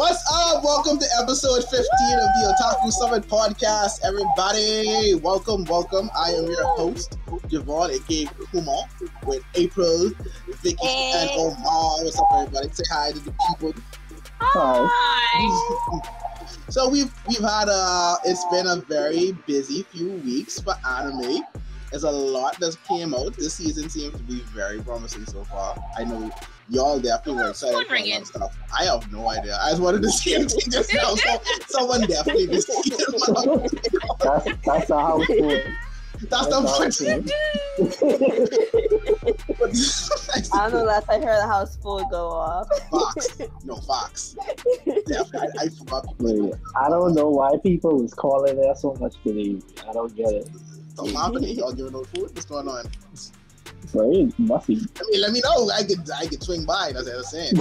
What's up? Welcome to episode 15 of the Otaku Summit podcast, everybody. Welcome, welcome. I am your host, Javon, aka Kuma, with April, Vicky, Hey. and Omar. What's up, everybody? Say hi to the people. Hi. So we've we've had a it's been a very busy few weeks for anime. There's a lot that's came out. This season seems to be very promising so far. I know y'all definitely were excited for a lot ringing. of stuff. I have no idea. I just wanted to see everything just now. So someone definitely just That's that's the house food. That's the That's I don't know. Last I heard the house phone go off. Fox. No Fox. Definitely. I, I forgot people. Wait, I don't know why people was calling there so much today. I don't get it. So happening? Y'all giving no food? What's going on? Messy. I mean, let me know. I could I could swing by. That's what I was saying.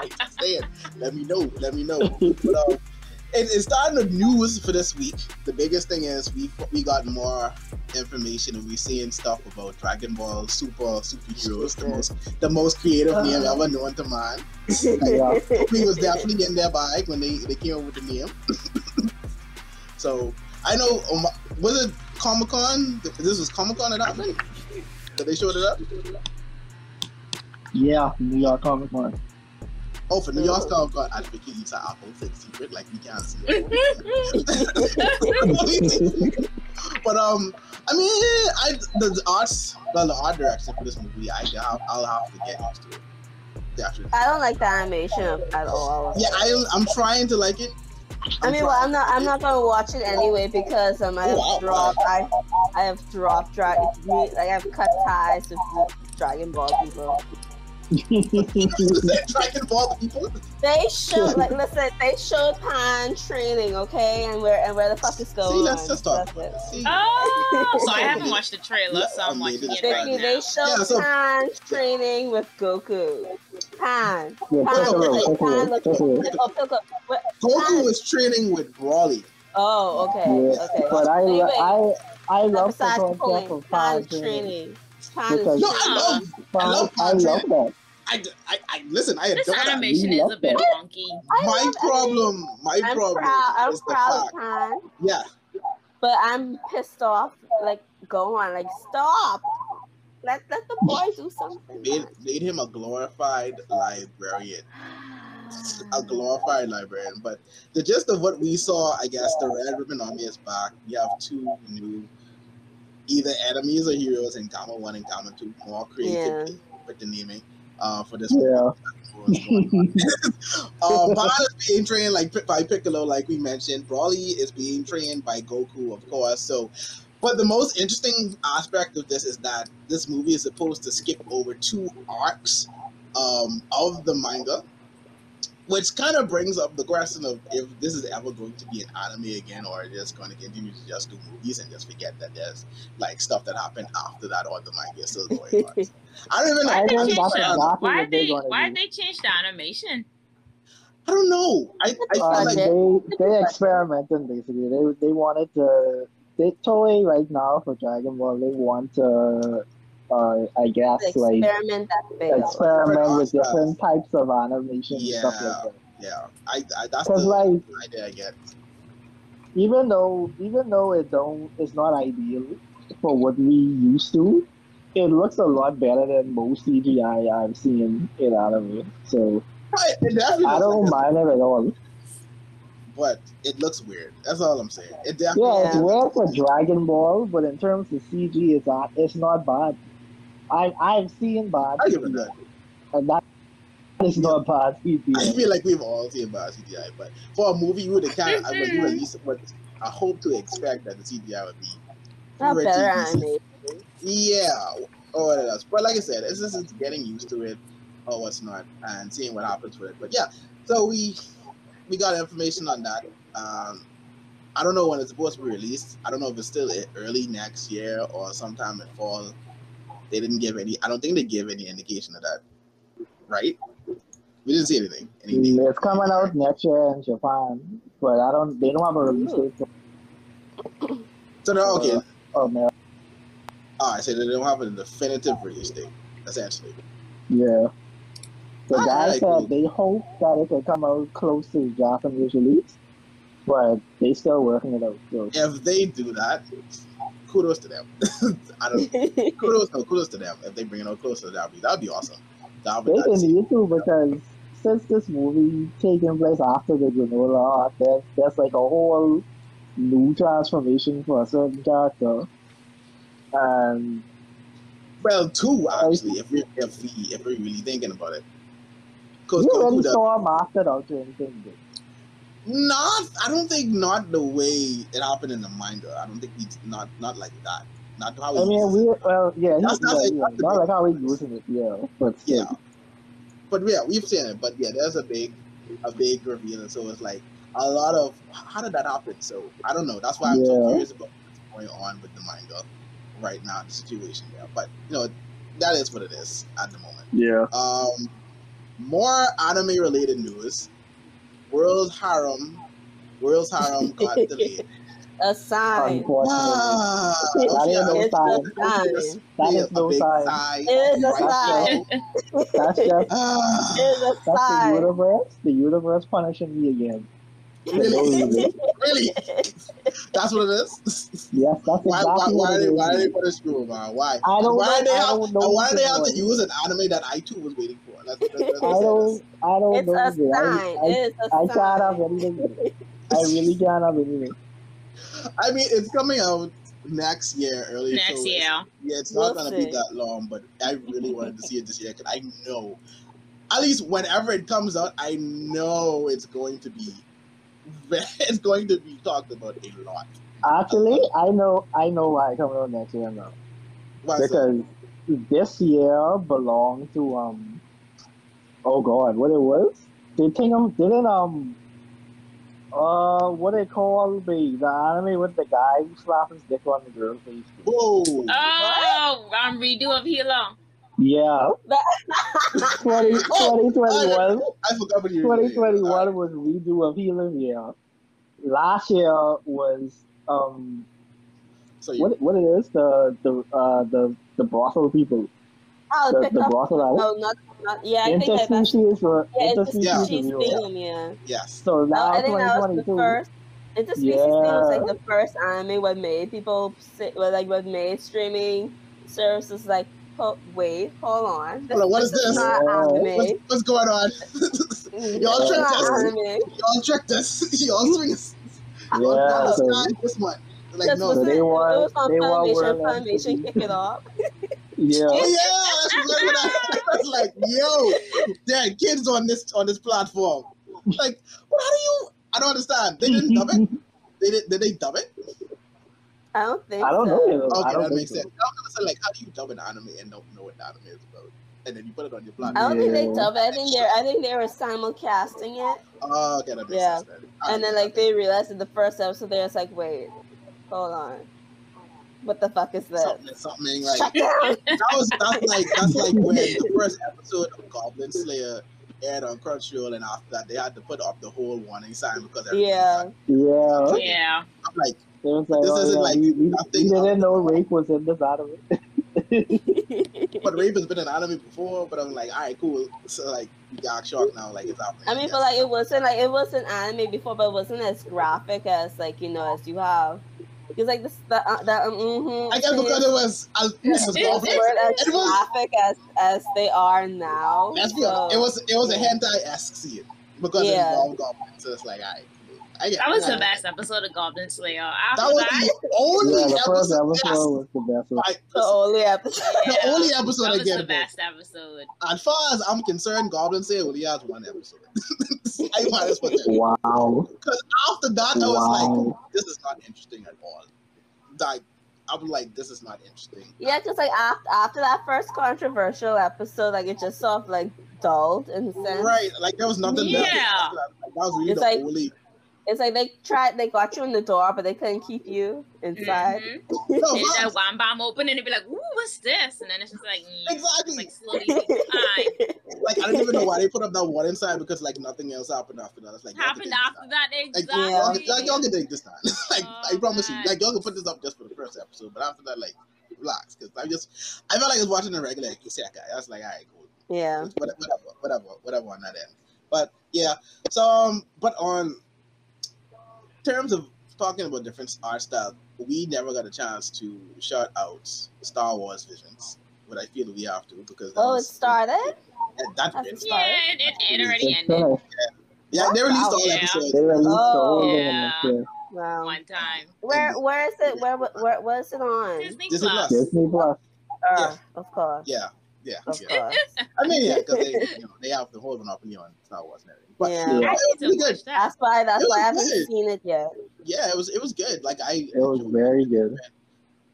I just saying. Let me know. Let me know. But, um, it, it's starting the news for this week. The biggest thing is we we got more information and we're seeing stuff about Dragon Ball Super superheroes, the most the most creative name ever known to man. yeah. We was definitely in their bag when they, they came up with the name. so I know um, was it Comic Con? This was Comic Con that happened. That they showed it up. yeah, New York Comic Con. Oh, for New York Comic Con, I think it's an Apple Six secret, like we can't see it. but um, I mean, I the, the arts, well, the art direction for this movie, I have, I'll have to get used to it. Definitely. I don't like the animation at all. Yeah, I. I'm trying to like it. I mean, well, I'm not. I'm not gonna watch it anyway because um, I have dropped. I, I have dropped. Drag, me, like I've cut ties with Dragon Ball people. Dragon Ball people. They showed, like, listen, they showed Pan training, okay, and where and where the fuck is going. See, let's just talk. That's it. See, Oh, so I haven't watched the trailer, so I'm Yeah, watching maybe it right now. they showed Yeah, so- Pan training with Goku. Pan. Yeah, Pan Piccolo, looked like Pan Piccolo, looked Piccolo. like oh, Piccolo. What- Goku was training with Broly. Oh, okay, Yeah, okay. but I Anyway, I I love the besides concept of Pan Pan training. Pan is Because- No, I love. I Pan- love I Pan love that. I, I, I listen. I This adore that. animation You is a bit that. wonky. I My love problem. My I'm problem proud. I'm is the proud fact. of Pan, Yeah, but I'm pissed off. Like, go on. Like, stop. Let let the boy do something. made made him a glorified librarian. A glorified librarian. But the gist of what we saw, I guess, the Red Ribbon Army is back. We have two new, either enemies or heroes in Gamma One and Gamma Two. More creativity with the naming. Uh, for this Yeah. um, Pan is being trained like by Piccolo, like we mentioned. Broly is being trained by Goku, of course. So, but the most interesting aspect of this is that this movie is supposed to skip over two arcs um, of the manga, which kind of brings up the question of if this is ever going to be an anime again, or just going to continue to just do movies and just forget that there's like stuff that happened after that, or the manga is still going on. I don't even know. Why did they that's change the, why they're they why they change the animation? I don't know. I, I Uh, like they they experimented basically. They they wanted to. They Toei right now for Dragon Ball. They want to. Uh, I guess The like experiment that failed. experiment with Different different types of animation and stuff like that. Yeah, I, I that's Because the like idea I get. even though even though it don't it's not ideal for what we used to, it looks a lot better than most CGI I've seen in anime. So Right, it definitely I don't like mind it at all. but it looks weird. That's all I'm saying. It definitely. Yeah, it's weird for Dragon Ball, but in terms of CG, it's not it's not bad. I I've seen bad I give it CGI, that. and that is not bad I feel like we've all seen bad CGI, but for a movie, you would kind of, I would you at least would I hope to expect that the CGI would be Not better decent. animation. Yeah, or what else. But like I said, it's just it's getting used to it or what's not and seeing what happens with it. But yeah, so we we got information on that. Um, I don't know when it's supposed to be released. I don't know if it's still early next year or sometime in fall. They didn't give any. I don't think they gave any indication of that. Right? We didn't see anything. Anything. It's coming out next year in Japan, but I don't. They don't have a release date. So they're okay. oh man, All right, so they don't have a definitive release date, essentially. yeah. The Ah, guy right, said they hope that it could come out close to Japanese release, but they still working it out. So If they do that, kudos to them. I don't. Kudos, no, kudos to them. If they bring it out closer, that'd be that'd be awesome. That'd be they that's, can need to because since this movie taking place after the Granolah arc, there's, there's like a whole new transformation for a certain character. And well two actually. If we if we if we're really thinking about it, because you Goku already does saw him after the Ultra Instinct. Day. not. I don't think not the way it happened in the manga. I don't think he's not not like that. Not how he I mean, we well, yeah, That's- he's, that's yeah, yeah, not like how he's using it, yeah, but. Yeah. But yeah, we've seen it. But yeah, there's a big, a big reveal, and so it's like a lot of how did that happen? So I don't know. That's why I'm so curious about what's going on with the manga right now, the situation there. But you know, that is what it is at the moment. Yeah. Um, more anime related news. World Harem, World's Harem got delayed. a sign. Unfortunately. Ah, That yeah, is no sign. sign. That be is a no big sign. sigh It is a right sign. now. That's just Ah, It is a that's the universe. The universe punishing me again. Really, really, that's what it is. Yes, that's Why, why, exactly why, what are it they, is. why are they punish you, man? Why? I don't why know. Are they I have, don't know. why do they have to use an anime that I too was waiting for? I don't. I don't It's know. a dude. I, sign. I, It is a I can't have sign. anything. I really can't have anything. I mean, it's coming out next year, early. Next so year. It's, yeah, it's not We'll gonna be that long, but I really wanted to see it this year because I know, at least whenever it comes out, I know it's going to be, it's going to be talked about a lot. Actually, I know. I know why it's coming out next year now. Why is that? Because this year belonged to um. Oh God, what it was? They think um didn't um. Uh, what they call the the anime with the guy who slaps his dick on the girl's face? Whoa! Oh, um, redo of Healer. Yeah. 20, 2021, I forgot what you. 2021 was redo of Healing Yeah. Last year was um So you, what what it is the the uh the the brothel people Oh, the, the up. brothel No, not, not. Yeah, I think I've actually. interspecies for Yeah, it's a interspecies Yeah. species review. theme, yeah. yes. So oh, No, now I think that was the first. It's a species thing was like the first anime what made people sit, well, like what made streaming services like, oh, wait, hold on. Hold on, what is this? not Yeah. anime. What's, what's going on? Y'all This tricked us. Y'all tricked us. Y'all swing us. Yeah, Y'all so- skied this one. Like no. So it. they want- was on they want Funimation. World Funimation kick it off. Yeah. Oh yeah, that's what I I was like, yo, there are kids on this on this platform. Like, what how do you? I don't understand. They didn't dub it. They did. Did they dub it? I don't think I don't so. know. Okay, don't that makes so. sense. I was gonna say like, how do you dub an anime and don't know what the anime is about, and then you put it on your platform. I don't think they dub it. I think they're I think they were simulcasting it. Oh, okay, that makes Yeah. sense. Then. And then like they realized in the first episode they was like, wait, hold on. What the fuck is this? something, something like that was that's like that's like when the first episode of Goblin Slayer aired on Crunchyroll, and after that they had to put up the whole warning sign because Yeah. was Yeah. like- Yeah. I'm like, It was like, This oh, isn't yeah, like we, we, nothing we didn't know rape was in this anime. but Rape has been an anime before, but I'm like, all right, cool. So like, you got shocked now, like it's happening. I mean, Yes. but like it wasn't like it wasn't anime before, but it wasn't as graphic as like you know as you have. Because like this, the uh, the um, mm-hmm, I guess because it was, as it was it weren't as It was- graphic as as they are now. So, real. It was it was a hentai esque scene because it Yeah. involved goblins. So it's like, all right, cool. I That was I the get best episode of Goblin Slayer. That was that, the only yeah, the first episode. episode was the best one. Like, the only episode. the only episode that I was get the about. best episode. As far as I'm concerned, Goblin Slayer only has one episode. I might as well. Wow. Because after that, I was Wow. like, this is not interesting at all. Like, I'm like, this is not interesting. Yeah, because like after after that first controversial episode, like it just sort of like dulled in a sense. Right, like there was nothing there. Yeah. Like, that was really It's the like- only. It's like they tried, they got you in the door, but they couldn't keep you inside. Mhm. No, There's that one bomb open and they'd be like, ooh, what's this? And then it's just like, mm, Exactly. like slowly takes. Like I don't even know why they put up that one inside because like nothing else happened after that. It's like Happened take this after time. that, Like, exactly. y'all, like y'all can take this time. like I Oh, promise you, like y'all can put this up just for the first episode, but after that, like relax because I just I felt like I was watching a regular isekai. I was like, all right, cool. Yeah. whatever, whatever, whatever on that end. But yeah, so um, but on terms of talking about different art styles, we never got a chance to shout out Star Wars Visions, but I feel we have to because that Oh, it started. that- that Has it start. Yeah, it, it, it already It's ended finished. Yeah, they released all Yeah. episodes. They released the whole Oh. thing Yeah. this year. Wow. one time. Where where is it? Where where where is it on? Disney, Disney Plus. Plus. Disney Plus. Oh, Yeah. of course. Yeah, yeah, Of yeah. course. I mean, yeah, because they, you know, they have the whole monopoly on Star Wars and everything. But Yeah. I it was really good. That's why that's why I haven't good. seen it yet. Yeah, it was it was good. Like I, It was very good.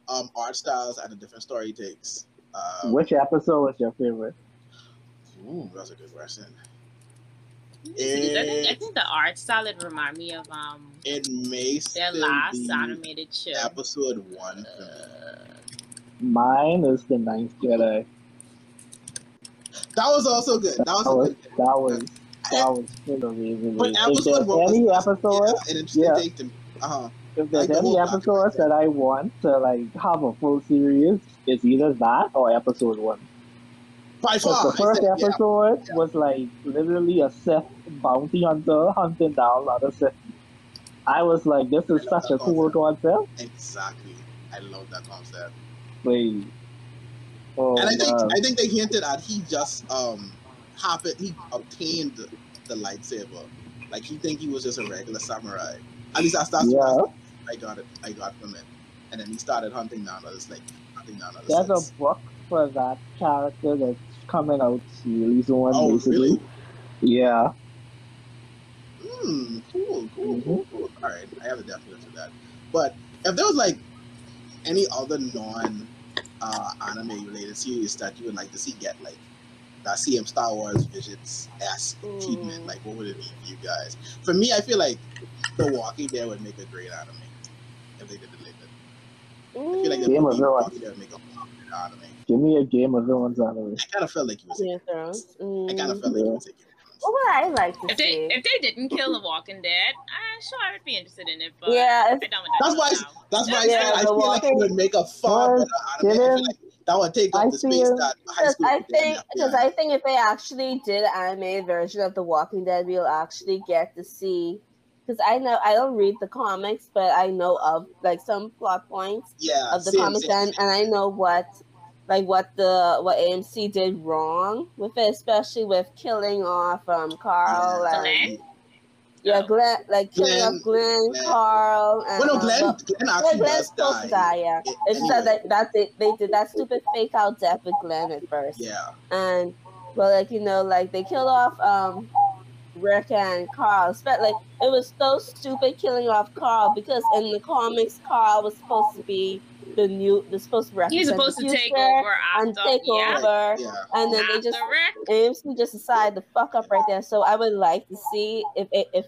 um art styles and the different story takes. Um, Which episode was your favorite? Ooh, that's a good question. I think, I think the art style it remind me of um It may their last animated show. episode one for. Uh, Mine is the Ninth Jedi. That was also good. That was, That was good. that was that was still amazing. But If episode there's one was any episode, yeah, interesting yeah. take to uh huh. if there's like any whole episodes that I want to like have a full series, it's either that or episode one. By far, the first said, episode yeah. was like literally a Sith bounty hunter hunting down other Sith. I was like, this is such a that cool concept. Exactly. I love that concept. Like, oh and I think. I think they hinted at he just um happened he obtained the, the lightsaber. Like he think he was just a regular samurai. At least that's that's Yeah. what I got it I got from it. And then he started hunting down others like hunting down others. There's a book for that character that's coming out really soon, Oh basically. really? Yeah. Hmm, cool, cool, Mm-hmm. cool, cool. All right, I have to definitely look for that. But if there was like any other non uh, anime related series that you would like to see get like that CM Star Wars Visions esque treatment, Mm. like what would it be for you guys? For me, I feel like The Walking Dead would make a great anime if they did it like that. I feel like the Game of Thrones. Walking Dead would make a good anime. Give me a Game of Thrones anime. I kind of felt like you was. Game of Thrones. I kind of Mm. felt like you Yeah. was. Game of What would I like to if they see? if they didn't kill The Walking Dead, I'm sure I would be interested in it. But Yeah, I if- don't That's why. show. That's why I Yeah, said I The feel like it would make a far Well, better anime. I feel like that would take up I the space feel- that high school. I think, because behind. I think if they actually did an animated version of The Walking Dead, we'll actually get to see. Because I know I don't read the comics, but I know of like some plot points yeah, of the same, comics, same, and, and I know what, like what the what AMC did wrong with it, especially with killing off um Carl Yeah. and Glenn? yeah Glenn, like killing Glenn- off Glenn, Glenn. Carl, and Well, no, um, Glenn, Glenn yeah, actually Glenn's does supposed die. to die. Yeah, It- it's just anyway. that that they, they did that stupid fake out death with Glenn at first Yeah, and well like you know like they killed off um Rick and Carl but like it was so stupid killing off Carl because in the comics Carl was supposed to be the new the supposed to represent He's supposed the to take over after and take yeah, over yeah. and then they just Rick. AMC just decided to fuck up right there so I would like to see if if, if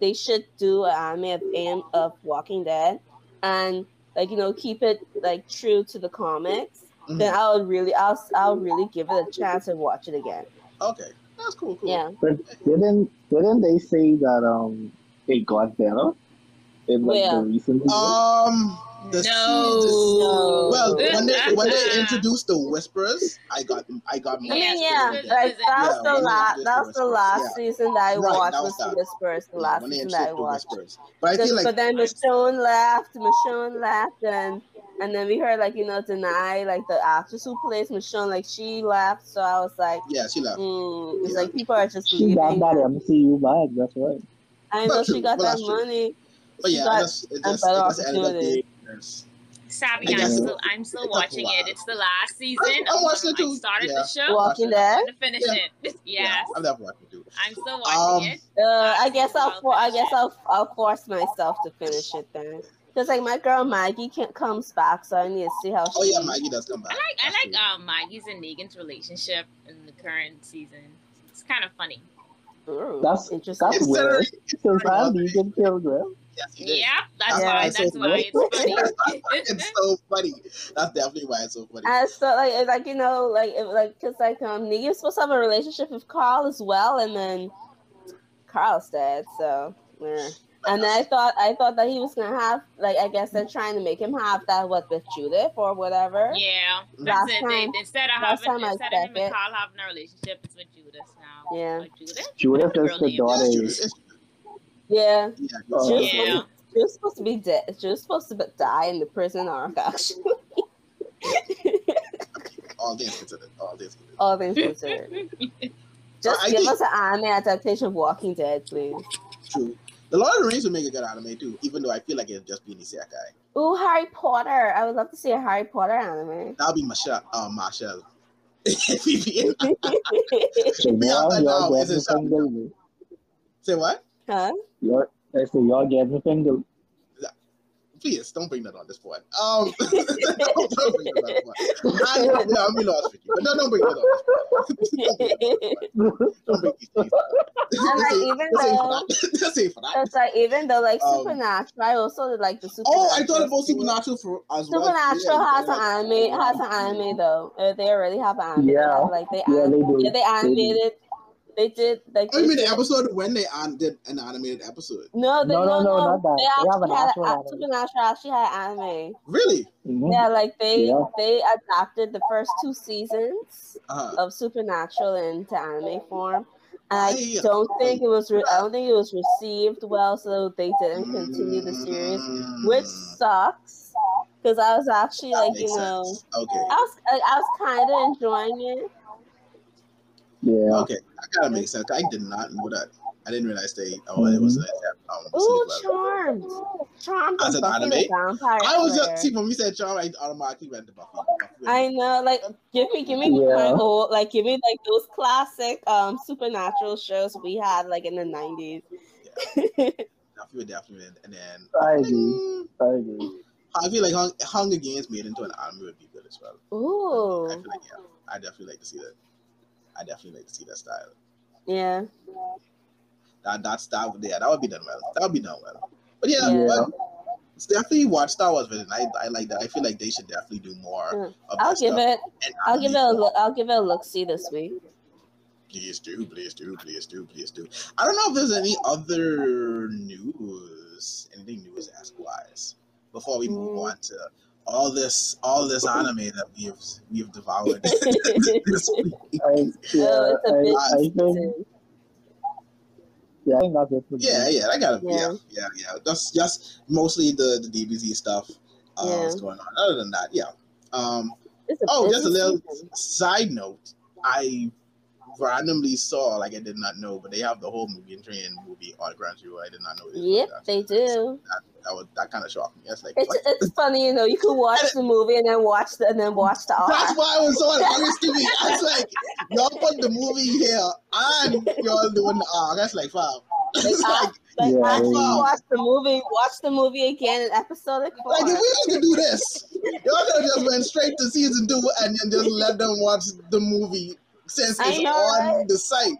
they should do an anime of AM of Walking Dead and like you know keep it like true to the comics Mhm. then I would really, I'll, I'll really give it a chance and watch it again. Okay, that's cool. Cool. Yeah. But didn't didn't they say that um it got better in like Where? the recent season? Um, the No. season- Well, when they when they introduced the Whisperers, I got I got. I mean, Yeah, yeah, because- like that was Yeah, the last, introduced that the was the last yeah. season that I Right, watched that was was the Whisperers. The Yeah, last when they season that I watched. whispers, but I feel like but then Michonne left, Michonne left, and and then we heard like you know Danai like the actress who plays Michonne like she left, so I was like, yeah, she left. mm, it's Yeah. like people are just She got leaving. that MCU bag, that's right. I know That's she got Well, that money. But She yeah, got it just, it a just, it better just ended up opportunity. being. There's- Savvy, I I'm still I'm still it took a watching it. It's the last season. I'm- I'm watching it I too. started Yeah. the show. Walking Dead. I'm gonna finish Yeah. it. Yeah, I'm never watching it too. I'm still watching Um, it. Uh, I guess I'll, I'll for, I guess. I'll, I'll force myself to finish it then. Cause like my girl Maggie can't comes back, so I need to see how she. Oh yeah, Maggie does come back. I like I like um Maggie's and Negan's relationship in the current season. It's kind of funny. Ooh, That's- interesting. that's It's weird. very- Since I'm vegan Pilgrim. Yes, he did. Yep, that's Yeah, why that's so why funny. it's funny. it's so funny. That's definitely why it's so funny. And so like it's like you know like it, like cause like um Negan's supposed to have a relationship with Carl as well, and then Carl's dead, so yeah. And then I thought I thought that he was gonna have like I guess they're trying to make him have that what with Judith or whatever. Yeah, Last that's it. time- They, instead of last having time I instead of him checked and. Carl having a relationship, it's with Judith now. Yeah. Or Judith. Judith is Girl the name. daughter. Yeah, it's- it's- Yeah. yeah. She was, Yeah. supposed, to, she was supposed to be dead. She was supposed to be- die in the prison arc actually. all things considered. All things considered. All things considered. Just I give think- us an anime adaptation of Walking Dead, please. True. The Lord of the Rings would make a good anime too, even though I feel like it'd just be an isekai. Ooh, Harry Potter. I would love to see a Harry Potter anime. That would be Michelle. Uh, Marshall. If we be in- So Yeah, y'all, but y'all no, get it's me a shot. single. Say what? huh? Y'all, I say y'all get me single. Please don't bring that on this point. Um, don't bring that on this point. I know, yeah, I'm be lost with you, but no, don't bring that on this point. don't bring these things. And like, even This ain't for though- that. This for that. It's like even though like Um, Supernatural, I also like the Supernatural. Oh, I thought about series. Supernatural for as well. Supernatural Yeah, has an anime has an anime though. Uh, They already have an anime. Yeah. Like they Yeah, anim- they do. yeah, they animated. They did like. I they mean, the episode when they an- did an animated episode. No, they, No, no, no, no, no, not that. They They have actually an had actual a, anime. Supernatural actually had anime. Really? Mhm. Yeah, like they Yeah. they adapted the first two seasons Uh, of Supernatural into anime form. I I- don't think it was. Re- I don't think it was received well, so they didn't continue the series, which Mm, sucks. Because I was actually that like, you know, sense. Okay. I was like, I was kind of enjoying it. Yeah. Okay, that kind of makes sense. I did not know that. I didn't realize they. Oh, it was. Um, Ooh, sequel. Charmed, Charmed, As and an Buffy anime? I was Slayer. just see when we said Charmed, I automatically went to Buffy. Buffy I know, like give me, give me Yeah. my old, like give me like those classic um supernatural shows we had like in the nineties. Yeah. Buffy would definitely. And then I agree. I agree. I feel like Hung- Hunger Games made into an anime would be good as well. Ooh. I Ooh, feel like yeah, I definitely like to see that. I definitely like to see that style. yeah, That that's that would yeah, that would be done well. That would be done well. But yeah, Yeah. well, it's definitely watch Star Wars. I, I like that. I feel like they should definitely do more Mm. of I'll give it, I'll give it a look, I'll give it a look. See this week. Please do, please do, please do, please do. I don't know if there's any other news, anything news ask wise, before we move Mm. on to all this, all this anime that we've we've devoured this week. I, yeah, oh, it's a bit. I, I think, yeah, I think that's it. Yeah, yeah, I gotta, yeah, Yeah. yeah, yeah. That's just mostly the the DBZ stuff. Uh, Yeah. What's going on? Other than that, yeah. Um, oh, just a little season. side note. I randomly saw, like I did not know, but they have the whole movie Mugen Train movie on Crunchyroll. I did not know. this. Yep, That's- they that's- do. That, that was that kind of shocked me. That's like It's it's funny, you know. You could watch the movie and then watch the and then watch the That's why I was so honest to me. I was like, y'all put the movie here and y'all doing the arc. That's like five. It's like, Like Yeah, actually yeah. watch the movie, watch the movie again in episodic form. like if we used to do this, y'all could have just went straight to season two and then just let them watch the movie since it's know, on right? the site.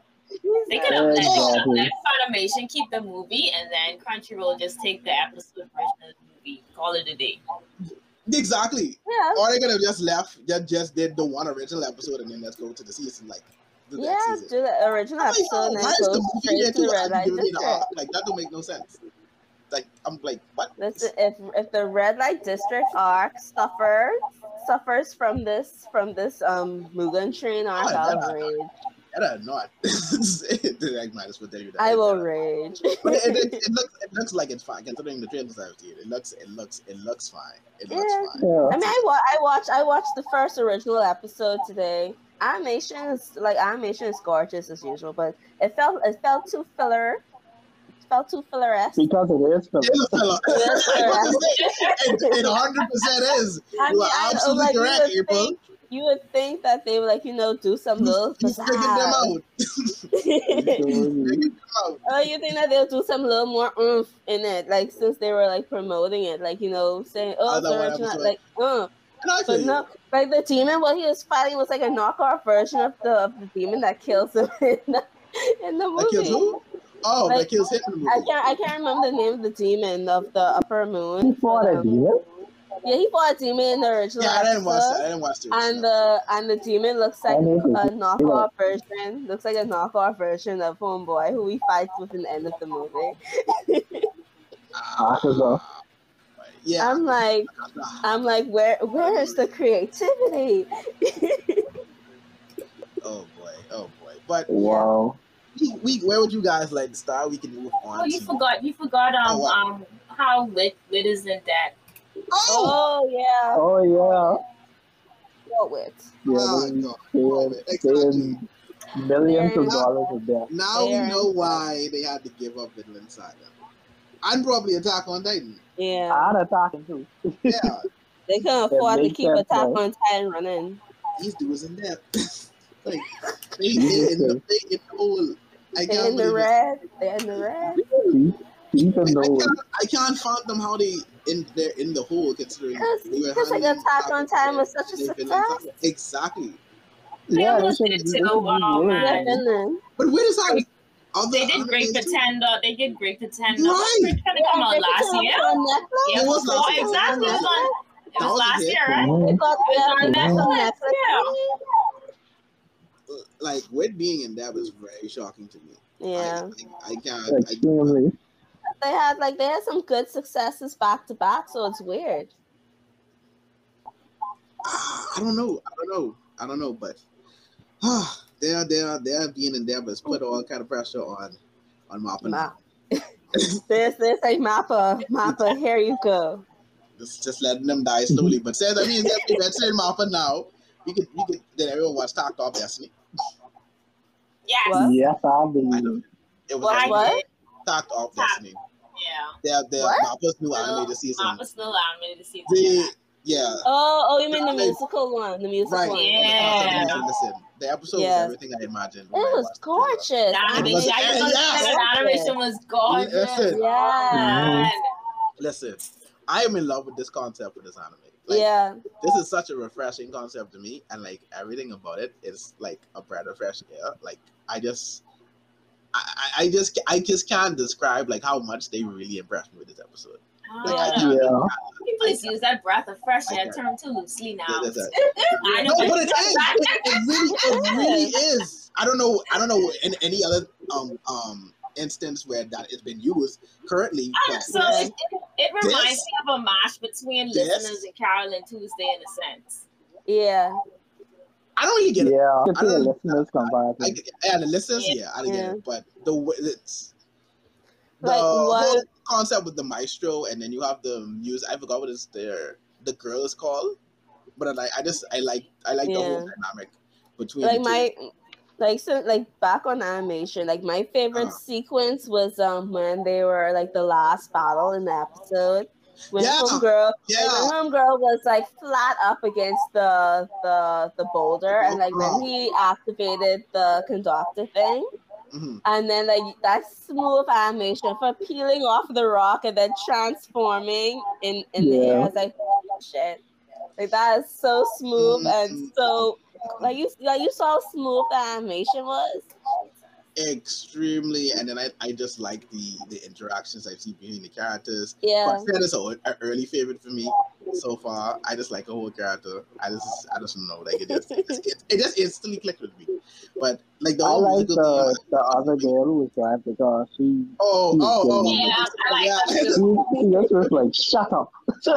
They could have let, Exactly. let Funimation keep the movie and then Crunchyroll just take the episode version of the movie. Call it a day. Exactly. Yeah, Or they could have just left, just just did the one original episode and then let's go to the season like the yeah. season. Do the original I'm like, episode oh, and then why is the movie straight here to the too? red light giving me the district. Ah, like that don't make no sense. Like I'm like, what? Listen, if if the red light district arc suffers suffers from this from this um Mugen Train arc, Oh, I'll yeah. rage. That are not. I might as well that. I will now. rage. But it, it, it looks it looks like it's fine considering the trailers I've seen. It looks it looks it looks fine. It looks fine. Yeah. I mean, I, wa- I watched I watched the first original episode today. Animation is like animation is gorgeous as usual, but it felt it felt too filler. It too filler esque. Because it is film. It is fella. Yes, sir. It 100 percent is. I you are absolutely like, you correct, would April. think you would think that they would like you know do some little You figured them out. Them out. Oh, you think that they'll do some little more oomph in it, like since they were like promoting it, like you know, saying, "Oh, I it's know what original," episode. like, uh. And I feel But no, like the demon, what he was fighting was like a knockoff version of the of the demon that kills him in the, in the movie. That kills who? Oh, Like, that kills him in the I can't I can't remember the name of the demon of the upper moon. For but, a um, demon? Yeah, he fought a demon in the original. Yeah, I didn't watch episode. that. I didn't watch the And the and the demon looks like I a see knockoff version. Looks like a knockoff version of Homeboy, who he fights with in the end of the movie. Akaza. Yeah. I'm like, I'm like, where where's the creativity? oh boy, oh boy. But Wow. We, we where would you guys like to start? We can move on. Oh, you to- forgot. You forgot. Um, Oh, what? um, how lit lit is in that? Oh, Oh yeah, Oh yeah. what with? Yeah, Oh, they, God. they, they exactly. millions of dollars of debt. now we know why they had to give up Vinland Saga. And probably Attack on Titan. Yeah, I'm attacking too. Yeah, they couldn't afford to keep sense, Attack though. on Titan running. these dudes in there. like they, they in the they in the hole. I They're can't in the believe it. red. They're in the red. Even I, I can't, I can't fathom how they in they're in the hole considering Because they were because like Attack on Titan was such a they success. Exactly. yeah, they almost should did be too. they should be Oh, worried. Yeah, man. Vinland. But wait a second. Other They did Great animes too? Pretender. They did Great Pretender. Right. Great Pretender come out last it year. on Netflix. Yeah, It was before- last year. exactly. It was on. It was was last year, right? They got yeah, on Netflix, Netflix. Like with being in that was very shocking to me. Yeah, I, I, I can't. I, Extremely. they had like they had some good successes back to back, so it's weird. I don't know. I don't know. I don't know. But ah, they're they're they're being endeavors put all kind of pressure on on Mappa. Ma- This this like Mappa Mappa. Here you go. Just just letting them die slowly. But says I mean, if if it's in Mappa now, you could you could then everyone watch Takt Op. Destiny. Yes. What? Yes, I I believe. It was Well, I What? did. Takt Op. Destiny. Yeah. They're they're Mappa's new animated season. Mom was still animated season. They yeah. Oh, oh, you mean the Right. musical one? The musical Right. one. Yeah. Listen, listen. The episode Yeah. was everything I imagined. It was watched the trailer. gorgeous. The animation, was- I just want to yes. say the animation was gorgeous. Listen. Yeah. Man. Listen, I am in love with this concept for this anime. Like, yeah, this is such a refreshing concept to me, and like everything about it is like a breath of fresh air. Like I just, I, I I just, I just can't describe like how much they really impressed me with this episode. Like I Yeah. can't. Yeah. Can you please use that breath of fresh air term too loosely now? Yeah, that's it. I know, No, but but it is. It, it really, it really is. I don't know. I don't know in any other um um instance where that has been used currently. Ah, but So it, it, it reminds This- me of a mash between This- listeners and Carole and Tuesday in a sense. yeah. I don't really get it. Yeah. Get I to the don't- listeners I, comparison. get- yeah, the listeners, Yeah. yeah, I get Yeah. it. But the way it's the Like, what- whole concept with the maestro, and then you have the music. I forgot what it's their the girl is called, but I like. I just I like I like the whole dynamic between Like the two. Like so like back on animation, like my favorite Uh-huh. sequence was um when they were like the last battle in the episode. When Yeah. homegirl, yeah, like, when homegirl was like flat up against the the the boulder, and like then he activated the conductor thing, mhm. and then like that smooth animation for peeling off the rock and then transforming in in the air. I Yeah. was like, holy shit! Like that is so smooth and Mhm. so like you like you saw how smooth the animation was. extremely. And then I, I just like the the interactions I see between the characters. Yeah, But that is an early favorite for me so far. I just like a whole character. I just I just know like it just it, it, it just instantly clicked with me. But like the I whole like musical the, theme. the other girl who was trying because she Oh, oh, oh, oh, Yeah, I like yeah. she, she just was like, shut up.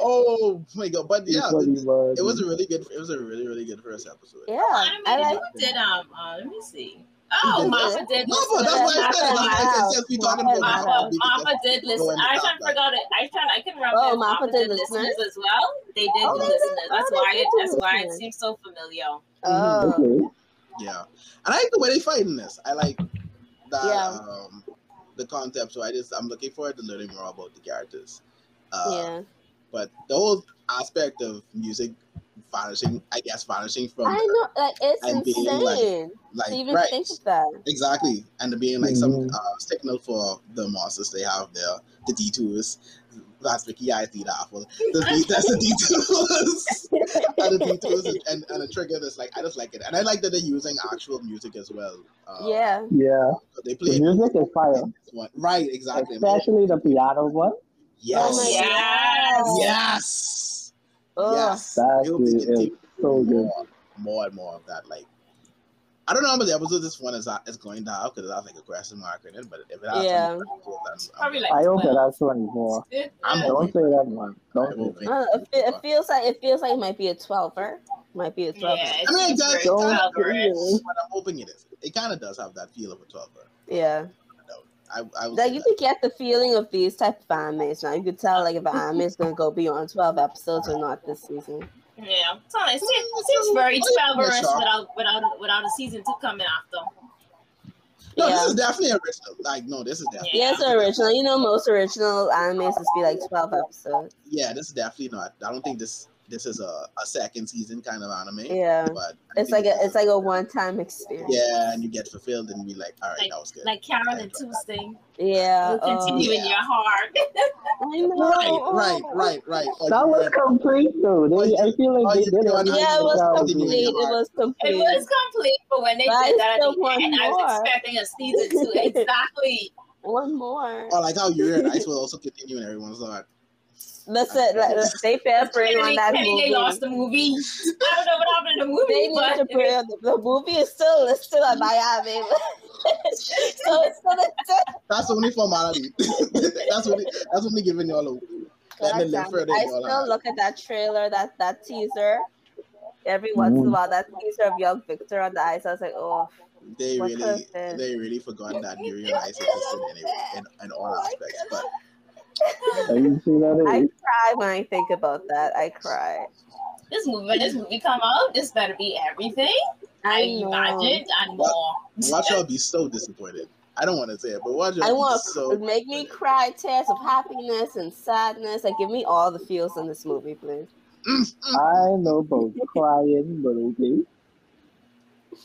oh my god! But yeah, Pretty it, it was a really good. It was a really really good first episode. yeah. Oh, I animated like who did um uh, let me see. Oh, did Mappa did No, listen. but that's why I said. That's why I said Wow. since we talking Mappa- about Mappa, Mappa, we could Mappa just- did listen. I top trying to it. I trying. I can remember. Oh, if Mappa Mappa did did listeners listeners? as well. They did Oh, do listeners. That's why. It, that's why it seems so familiar. Oh, Okay. Yeah, and I like the way they fight in this. I like that Yeah. um, the concept. So I just I'm looking forward to learning more about the characters. Uh, yeah. But the whole aspect of music vanishing, I guess, vanishing from I know, like it's and being, like, insane like to even right, think of that. exactly, and being like some Mhm. uh, signal for the monsters they have there, the detours. That's Vicky I see that for the D- that's the detours and the detours and, and, and the trigger. That's like I just like it, and I like that they're using actual music as well. Uh, Yeah, Yeah. they The play music is fire. one right exactly. Especially the piano one. Yes, Oh Yes. God. yes, Ugh. yes. That I hope they is continue so good. more, more and more of that. Like, I don't know how many episodes this one is is going to have because it has like a question mark in it. But if it has Yeah. episodes, I'm, Probably like I hope it 12. has 24. I'm Don't say that one. Don't I'm hoping. Uh, it, it feels like it feels like it might be a twelver. Might be a Yeah, twelver. it's, I mean, it does. very It Don't kind of twelve, right? say but I'm hoping it is. It kind of does have that feel of a 12 Yeah. I, I would Like you that. could get the feeling of these type of animes now. You could tell like if an anime is gonna go beyond twelve episodes or not this season. Yeah, so it seems, it seems mm-hmm. very Oh, yeah, twelve-ish without without without a season two coming after. No, yeah. this is definitely original. Like, no, this is definitely. Yeah, it's original. You know, most original animes is be like twelve episodes. Yeah, this is definitely not. I don't think this this is a, a second season kind of anime. Yeah, But I it's like a it's like a one time experience. yeah, and you get fulfilled and be like, all right, that was good. Like Carole and Tuesday Yeah. will oh, continue in yeah. your heart. I know. right, right, right, right. Oh, That was uh, complete though. They, I feel Oh, like they did you a wanna- nice Yeah, it was complete. it. was complete. It was complete, but when they But did that at the want end, I was expecting a season two. exactly. One more. or like how you read Ice will also continue in everyone's heart. Listen, like, they better bring on Kenny, that movie. they lost the movie. I don't know what happened to the movie, They need but to bring on the, the movie is still it's still at Miami. so it's still a That's only formality. that's only that's only giving y'all a let me live further. I still heart. look at that trailer, that that teaser. Every once in a Mm. while, that teaser of young Victor on the ice, I was like, oh, They really they really forgot that Yuri and Ice existed in, in all aspects. But I cry when I think about that. I cry. this movie, when this movie come out, this better be everything I, I know. imagined and more. watch y'all be so disappointed. I don't want to say it, but watch y'all I be want so to make me cry tears of happiness and sadness. Like, give me all the feels in this movie, please. Mm, mm. I know about crying, but okay.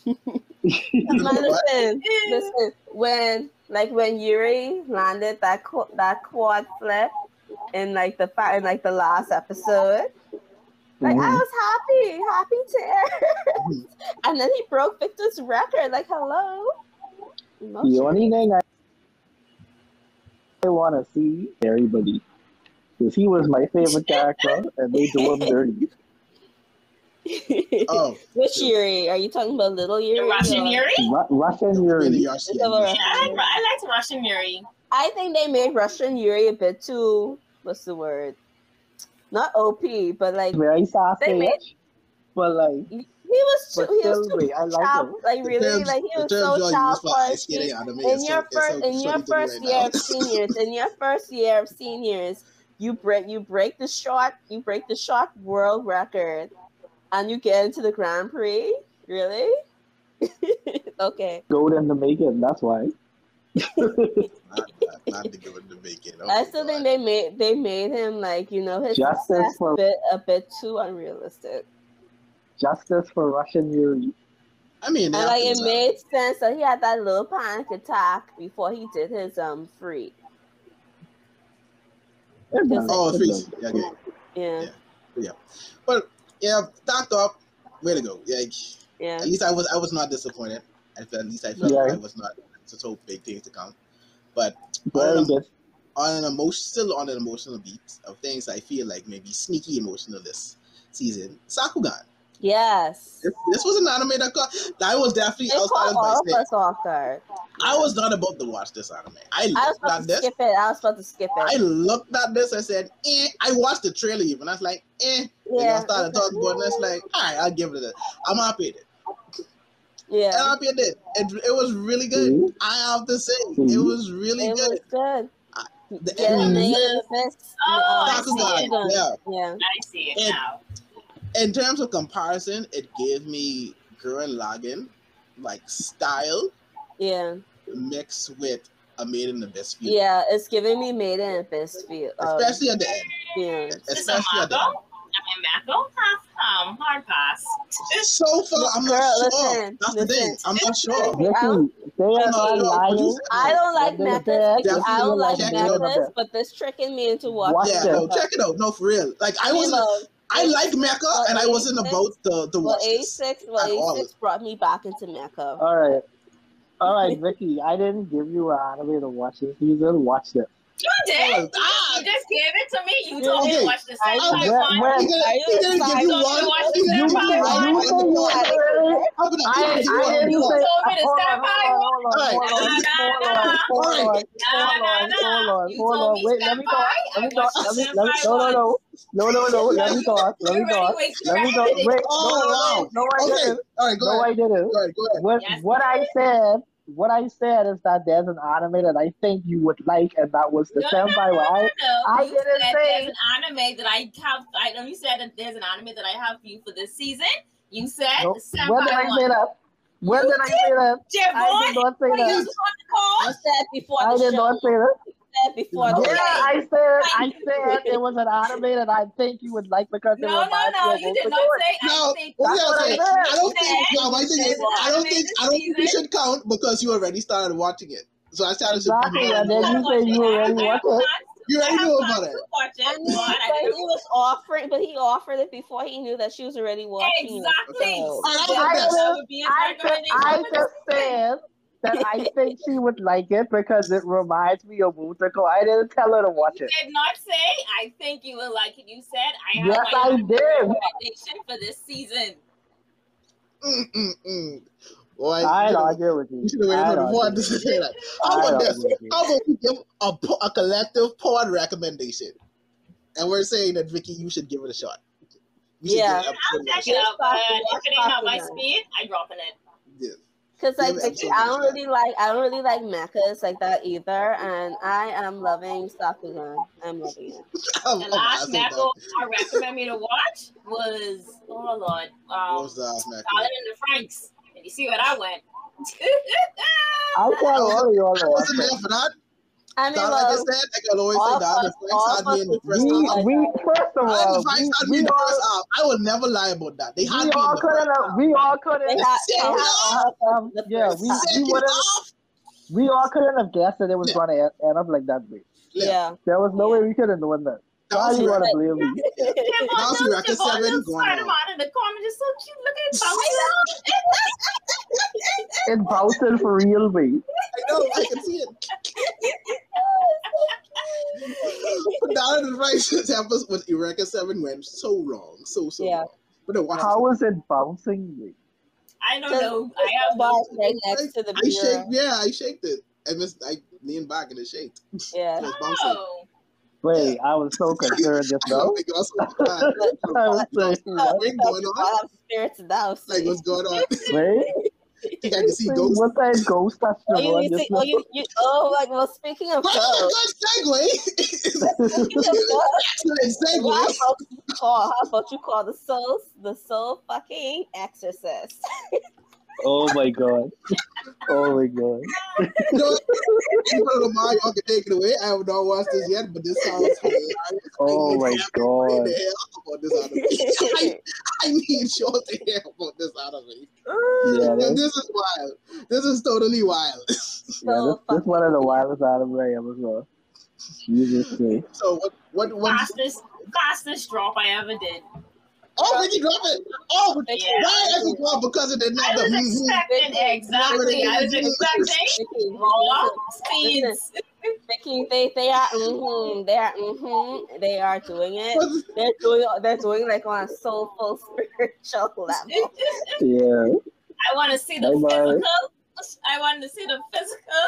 Listen, listen. When like when Yuri landed that qu- that quad flip in like the fa- in like the last episode, like I Mhm. was happy, happy tears, and then he broke Victor's record. Like, hello. The only thing I, I want to see everybody because he was my favorite character, and they do him dirty. Oh, Which Yuri? Are you talking about little Yuri? The Russian or- Yuri? Ru- Russian Yuri. y'all It's see a it. little- Yeah, I like, I liked Russian Yuri. I think they made Russian Yuri a bit too. What's the word? Not OP, but like Very sassy, They made- but like he was too. He was too wait, I like child, him. like really, terms- like he was so y'all child use for ice skating punch. anime In is your so, first, so in your funny to me first right year now. of seniors, in your first year of seniors, you break, you break the short, you break the short world record, and you get into the Grand Prix. Really? okay. gold in the making. That's why. not, not, not to give it the bacon. Oh, I still think they made they made him like you know his Justice for- a bit a bit too unrealistic. Justice for Russian Yuri. I mean, And like it decide. made sense that he had that little panic attack before he did his um free. It's Just- not- Oh, it's freeze. not- Yeah, okay. Yeah, Yeah. But yeah, Doctor up. Way to go. Like yeah. at least I was I was not disappointed. I felt, at least I felt Yeah. like I was not such a big things to come. But Very Um, good. on an emotion still on an emotional beat of things I feel like maybe sneaky emotional this season, Sakugan. Yes. This, this was an anime that got I was definitely It I was caught all of us off guard. I was not about to watch this anime. I I was about to this. skip it. I was about to skip it. I looked at this. I said, eh. I watched the trailer even. I was like, eh. Then I Yeah. started talking about it. And it's like, all right, I'll give it a. I'm happy with it. And Yeah. I'm happy with it. It, it was really good. See? I have to say, it Mhm. was really It good. was good. The Yeah, ending, Mega man, Fist. Oh, I see it. Yeah. Yeah. I see it And- now. In terms of comparison, it gave me Gurren Lagann like style Yeah. mixed with a Made in the Best View. Yeah. It's giving me Made in Abyss feel. Um, Especially at the end. feelings. Is this a Especially at the end. I mean, Mako? Half, um, hard pass. It's so far, I'm Girl, not sure. listen, That's the thing. I'm not sure. Vicky, they are I'm not not sure. I don't like They're methods. I don't like check methods, but this tricking me into watching. Yeah, no, check it out. No, for real. Like I wasn't. Well, I like mecha, Well, and I wasn't about the to well, watch this. 86, well, at. 86 brought me back into mecha. All right. All right, Vicky, I didn't give you an anime to watch this season. Watch it. You Oh, did? ah, just gave it to me. You told me to watch the I- Senpai when- one. when- He didn't, he didn't give you one. Watch He the didn't give you Senpai one. You He say didn't you give you one. How about? I, He didn't give you one. didn't Hold say. on. told me to Hold stand by hold on, hold on, Alright. hold on, hold on, hold on, Alright. hold on, Nah, nah, hold on, You hold on. Wait, let me talk. Let me talk. Let me. the Let me. No, no, no. No, no, no. Let me talk. Let me talk. Let me talk. Wait. Oh, No, no, wow. no. No, I didn't. All right, go No, ahead. I didn't. Go. Go ahead. What what I said, what I said is that there's an anime that I think you would like, and that was the No, no, senpai. no, no, I no. I you didn't said say- there's an anime that I have. I know you said that there's an anime that I have for you for this season. You said no, the when did I one. say that? When You did I say that? Javon, I did not say what are you that. on the call? I said before I the did show. not say that. I said before the Yeah, I said I said it was an anime that I think you would like because it No, no, no. You did not Gold. say. I No, think That's I what I say? said. I don't think. said No, my thing is, I don't think. I don't think you should count because you already started watching it. So I started Exactly, and then you say you already watched it. You I already have knew about it. I it, mean, but I but didn't he was offering, but he offered it before he knew that she was already watching Exactly. it. So, Alright, So I'll I guess. that would be his I just, recommendation I for this just said that I think she would like it because it reminds me of Mutako. I didn't tell her to watch it. You it. did not say, I think you will like it. You said, I have Yes, my I did. recommendation for this season. Mm, mm, mm. Boy, I you don't should've- argue with you. you should have waited I for the don't pod argue to with you. say that. How I about don't this? argue with. How about we give a, a collective pod recommendation, and we're saying that Vicky, you should give it a shot. You Yeah. I'll episode check one it shot. out, but if it ain't not my speed, I dropping it. Yeah. Cause like Give Vicky, I don't really like I don't really like mechas like that either, and I am loving Sakugan. I'm loving it. Oh, The oh, last I I recommend me to watch was, oh lord, that. um, was the last Mako? Solid in the Franxx. And you see what I went. I tell all of y'all I wasn't there it. for that. I mean, like I said, I always say, that the Franxx had me in the first We, half. we first of all, the Franxx had me in the first half. I will never lie about that. They had we me in all the couldn't first have, half. we all couldn't had, they had half. um, yeah, we, we wouldn't, we all couldn't have guessed that it was Yeah. going to end up like that way. yeah. There was no way we could have known that. That Why was you want to blame me? Javon, Now see, look, Racket Javon, seven look, going on. In the corner, just so cute. Look at bouncing. It bouncing for real, me. I know, I can see it. But down in the Franxx episode with Eureka 7 went so long, so, so Yeah. long. But then watch How is it bouncing me? I don't know. I have Bar no. right next to the I shake, yeah, I shaked it. I missed, I leaned back and it shaked. Yeah. It was bouncing. Oh. Wait, I was so concerned just now. don't I was so glad. I was saying, Oh, what? Wait, going on? Spirits in the house. Like, what's going on? Wait, I think I see ghosts. what that ghost touched Oh, you, you just see, oh, you, you, oh, like, well, speaking of Well, ghosts, good segue. speaking of ghosts, Excellent how about you call, how about you call the soul, the soul fucking exorcist? Oh my god. Oh my god. You know what? People don't mind, y'all can take it away. I have not watched this yet, but this sounds hilarious. Oh my god. to hear about this out of me. I, I need y'all to hear about this out of me. Yeah, this, this is wild. This is totally wild. yeah, this, this one of the wildest anime I ever saw. Jesus Christ. So what? What? What? Fastest, fastest drop I ever did. Oh, Vicky, drop it. Oh, Vicky, why is it drop? Because it did I not. was The, expecting exactly. I was expecting Vicky, raw listen, speeds. Vicky, they they are mm-hmm, they are mm-hmm, they are doing it. They're doing they're doing like on a soulful spiritual level. Yeah. I want to see the Bye-bye. physical. I want to see the physical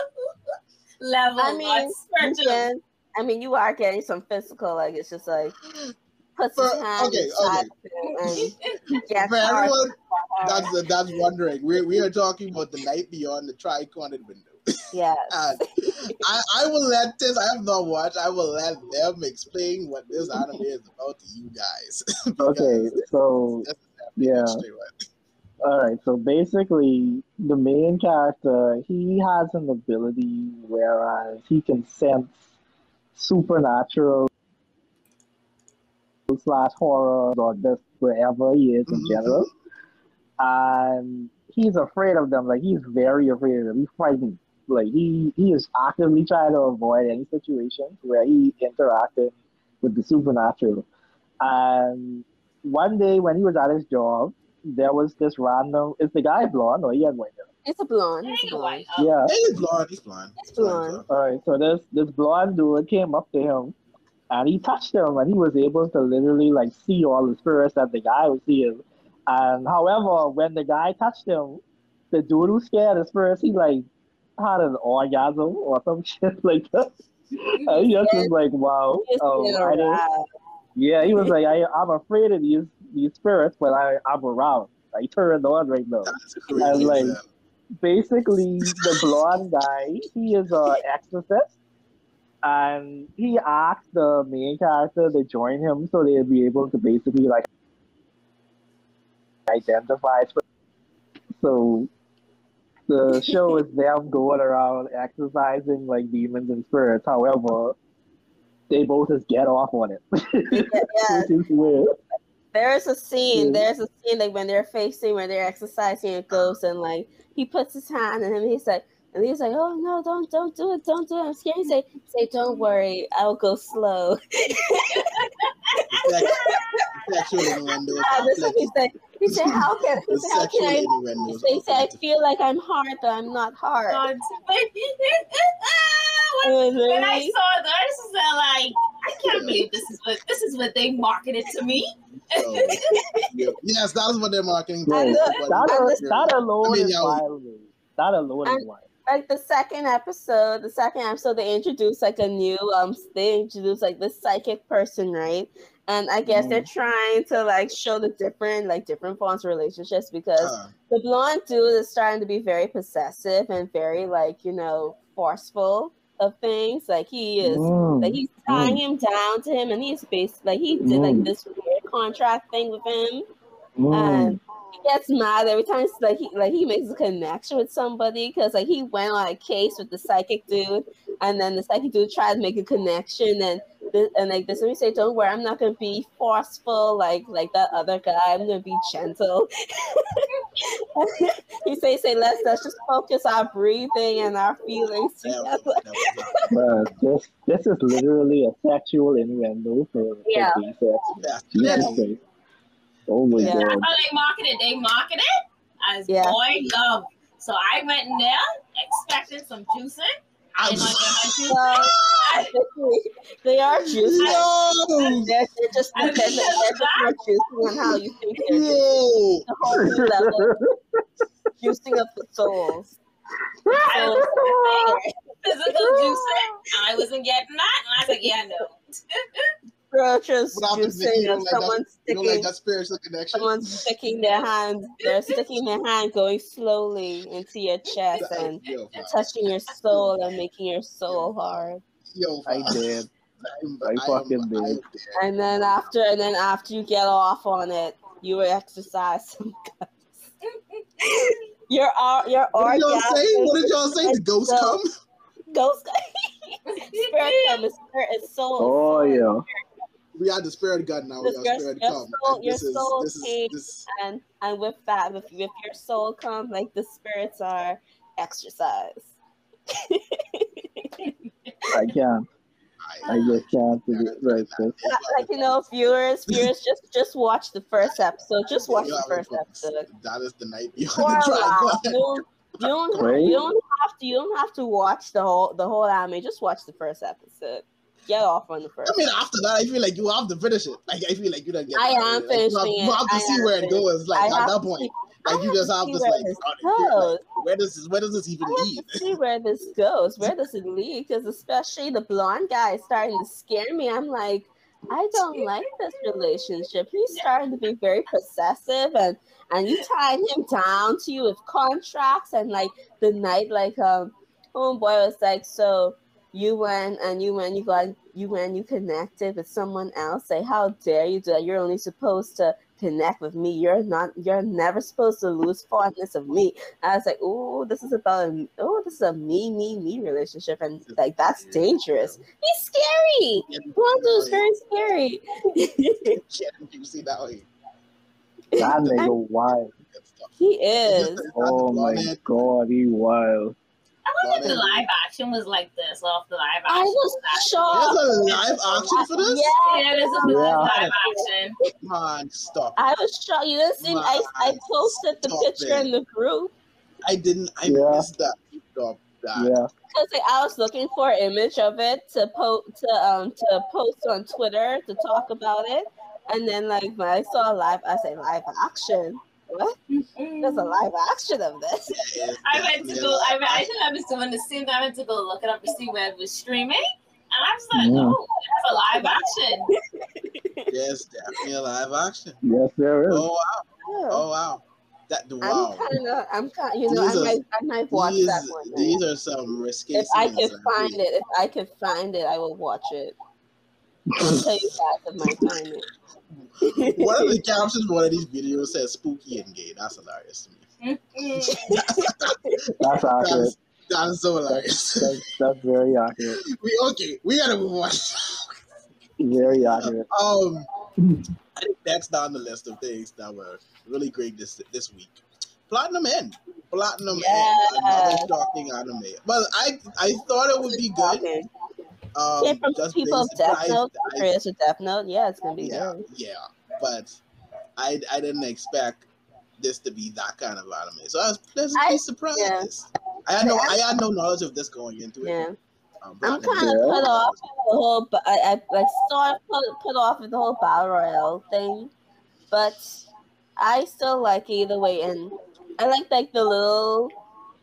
level, I mean, spiritual. can, I mean, you are getting some physical, like it's just like puts his For- hand okay, inside him For everyone that's that's wondering, we we are talking about the night beyond the tri-cornered window. Yes. Uh, I, I will let this. I have not watched. I will let them explain what this anime is about to you guys. Okay, so yeah. All right, so basically, the main character he has an ability whereas he can sense supernatural slash horror or just wherever he is in Mhm. general, and he's afraid of them. Like he's very afraid of them. He's frightened. Like he he is actively trying to avoid any situations where he interacted with the supernatural. And one day when he was at his job, there was this random. Is the guy blonde or he had white hair? It's a blonde. It's a a blonde. Yeah. Hey, he's blonde. He's blonde. It's blonde. All right. So this this blonde dude came up to him and he touched him, and he was able to literally like see all the spirits that the guy was seeing. And however, when the guy touched him, the dude who scared the spirits, he like had an orgasm or some shit like that. And he just was like, "Wow, Just um, get I didn't- yeah." He was like, I, "I'm afraid of these these spirits, but I I'm around. I turned on right now." And like- basically the blonde guy he is a exorcist and he asked the main character to join him so they'd be able to basically like identify so the show is them going around exorcising like demons and spirits however they both just get off on it Yeah, weird there's a scene. There's a scene like when they're facing, when they're exorcising a ghost, and like he puts his hand on him. And he's like, and he's like, "Oh no, don't, don't do it, don't do it. I'm scared." He say, "Say, don't worry, I'll go slow." Sexual innuendo. That's what he said. He said, "How can, he The said, how can I?" He said, he said, "I feel like I'm hard, but I'm not hard." God. And when I saw this, I was like, I can't believe this is what this is what they marketed to me. So, yeah. Yes, that is what they're marketing. Yeah, for. that- But- that, that alone I mean, is y'all- wild man. that alone is And- wild like the second episode, the second episode, they introduced like a new um, they introduced like this psychic person, right? And I guess they're trying to like show the different like different forms of relationships because uh, the blonde dude is starting to be very possessive and very like you know forceful of things. Like he is, Mm. like he's tying him down to him, and he's based like he did like Mm. this weird contract thing with him, Mm. and he gets mad every time. it's Like he like he makes a connection with somebody because like he went on a case with the psychic dude, and then the psychic dude tried to make a connection and. th- And like this, let me say, don't worry, I'm not gonna be forceful like like that other guy. I'm gonna be gentle. he say, say, let's let's just focus our breathing and our feelings together. that Bruh, this this is literally a sexual innuendo for, for Yeah. gay yeah. Jesus Christ. Oh my Yeah. god. That's how they marketed. They marketed as Yeah. boy love. So I went in there expecting some juicing. I didn't get my juicing. They are juicy. No! They're, they're just I they're, they're just more juicy on how you think they're juicy. No! The whole level, juicing of the souls. So, Physical juicing. I wasn't getting that. And I was like, yeah, no. bro, just What happens if juicing you don't like that- someone You don't sticking, like that spiritual connection? someone's sticking their hand. They're sticking their hand, going slowly into your chest and Yo, touching your soul and making your soul hard. Yo, I did. I'm- I am- fucking am did. And then after, and then after you get off on it, you will exercise some guts. Your ar- your What did y'all say? What did y'all say? The ghost So- come? Ghost. spirit come. The spirit is soul. Oh yeah. We had the spirit gun now. We Your- spirit your come. soul- your this is soul this is came. this. And and with that, with, with your soul come, like the spirits are exercise. I can't. I just can't do it right this. like you know, viewers, viewers, just just watch the first episode. Just watch the first episode. That is the night beyond the dragon. You don't, you don't, you don't have to. You don't have to watch the whole the whole anime. Just watch the first episode. Get off on the first. I mean, after that, I feel like you have to finish it. Like I feel like you don't get. I am Like, you have- finishing You have to I see where it goes. Like I at that point, see- like I you just have this where like, this goes. like, where does this where does this even lead? to see where this goes. Where does it lead? Because especially the blonde guy is starting to scare me. I'm like, I don't like this relationship. He's starting to be very possessive, and and you tied him down to you with contracts, and like the night, like um, homeboy was like, so you went and you went, you got you went, you connected with someone else. Say, how dare you do that? You're only supposed to connect with me. You're not. You're never supposed to lose fondness of me. I was like, oh, this is about a, oh, this is a me, me, me relationship, and like that's dangerous. He's scary. Lonzo is very scary. You see that way? That nigga wild. He is. just- it's not Oh my god, he wild. I wonder if the live action was like this off the live action. I was shocked. There's a live action for this? Yeah, Yeah, there's a Yeah. live action. Come on, stop. I was shocked. You didn't see. I I posted the picture it. in the group. I didn't. I Yeah. missed that. Stop. that. Yeah. Because like, I was looking for an image of it to post to um to post on Twitter to talk about it, and then like when I saw live, I said live action. What? There's a live action of this. I went to definitely go. a I, live I think I was doing the same. I went to go look it up to see where it was streaming, and I was like, Mm. "Oh, that's a live action." Yes, definitely a live action. Yes, there is. Oh wow! Yeah. Oh wow! That wow. I'm kind of, I'm kind, you know, These I are- might, I might watch These, that one. day. these are some risky. if I can find it, if I can find it, I will watch it. I'll tell you guys if I find it. One of the captions, for one of these videos says "spooky and gay." That's hilarious to me. That's accurate. That's, that's so hilarious. That's, that's very accurate. we okay. We gotta move on. Very accurate. Um, I think next down the list of things that were really great this this week. Platinum End. Platinum Yes. End. Another shocking anime. Well, I I thought it would be good. Um, Came from just people of Death Note. Creators of Death Note. Yeah, it's gonna be yeah, good. yeah, but I I didn't expect this to be that kind of anime, so I was pleasantly I- surprised. yeah. I had no I had no knowledge of this going into it. Yeah. Um, I'm kind of put off with the whole. I, I like sort of put, put off with the whole battle royale thing, but I still like it either way. And I like like the little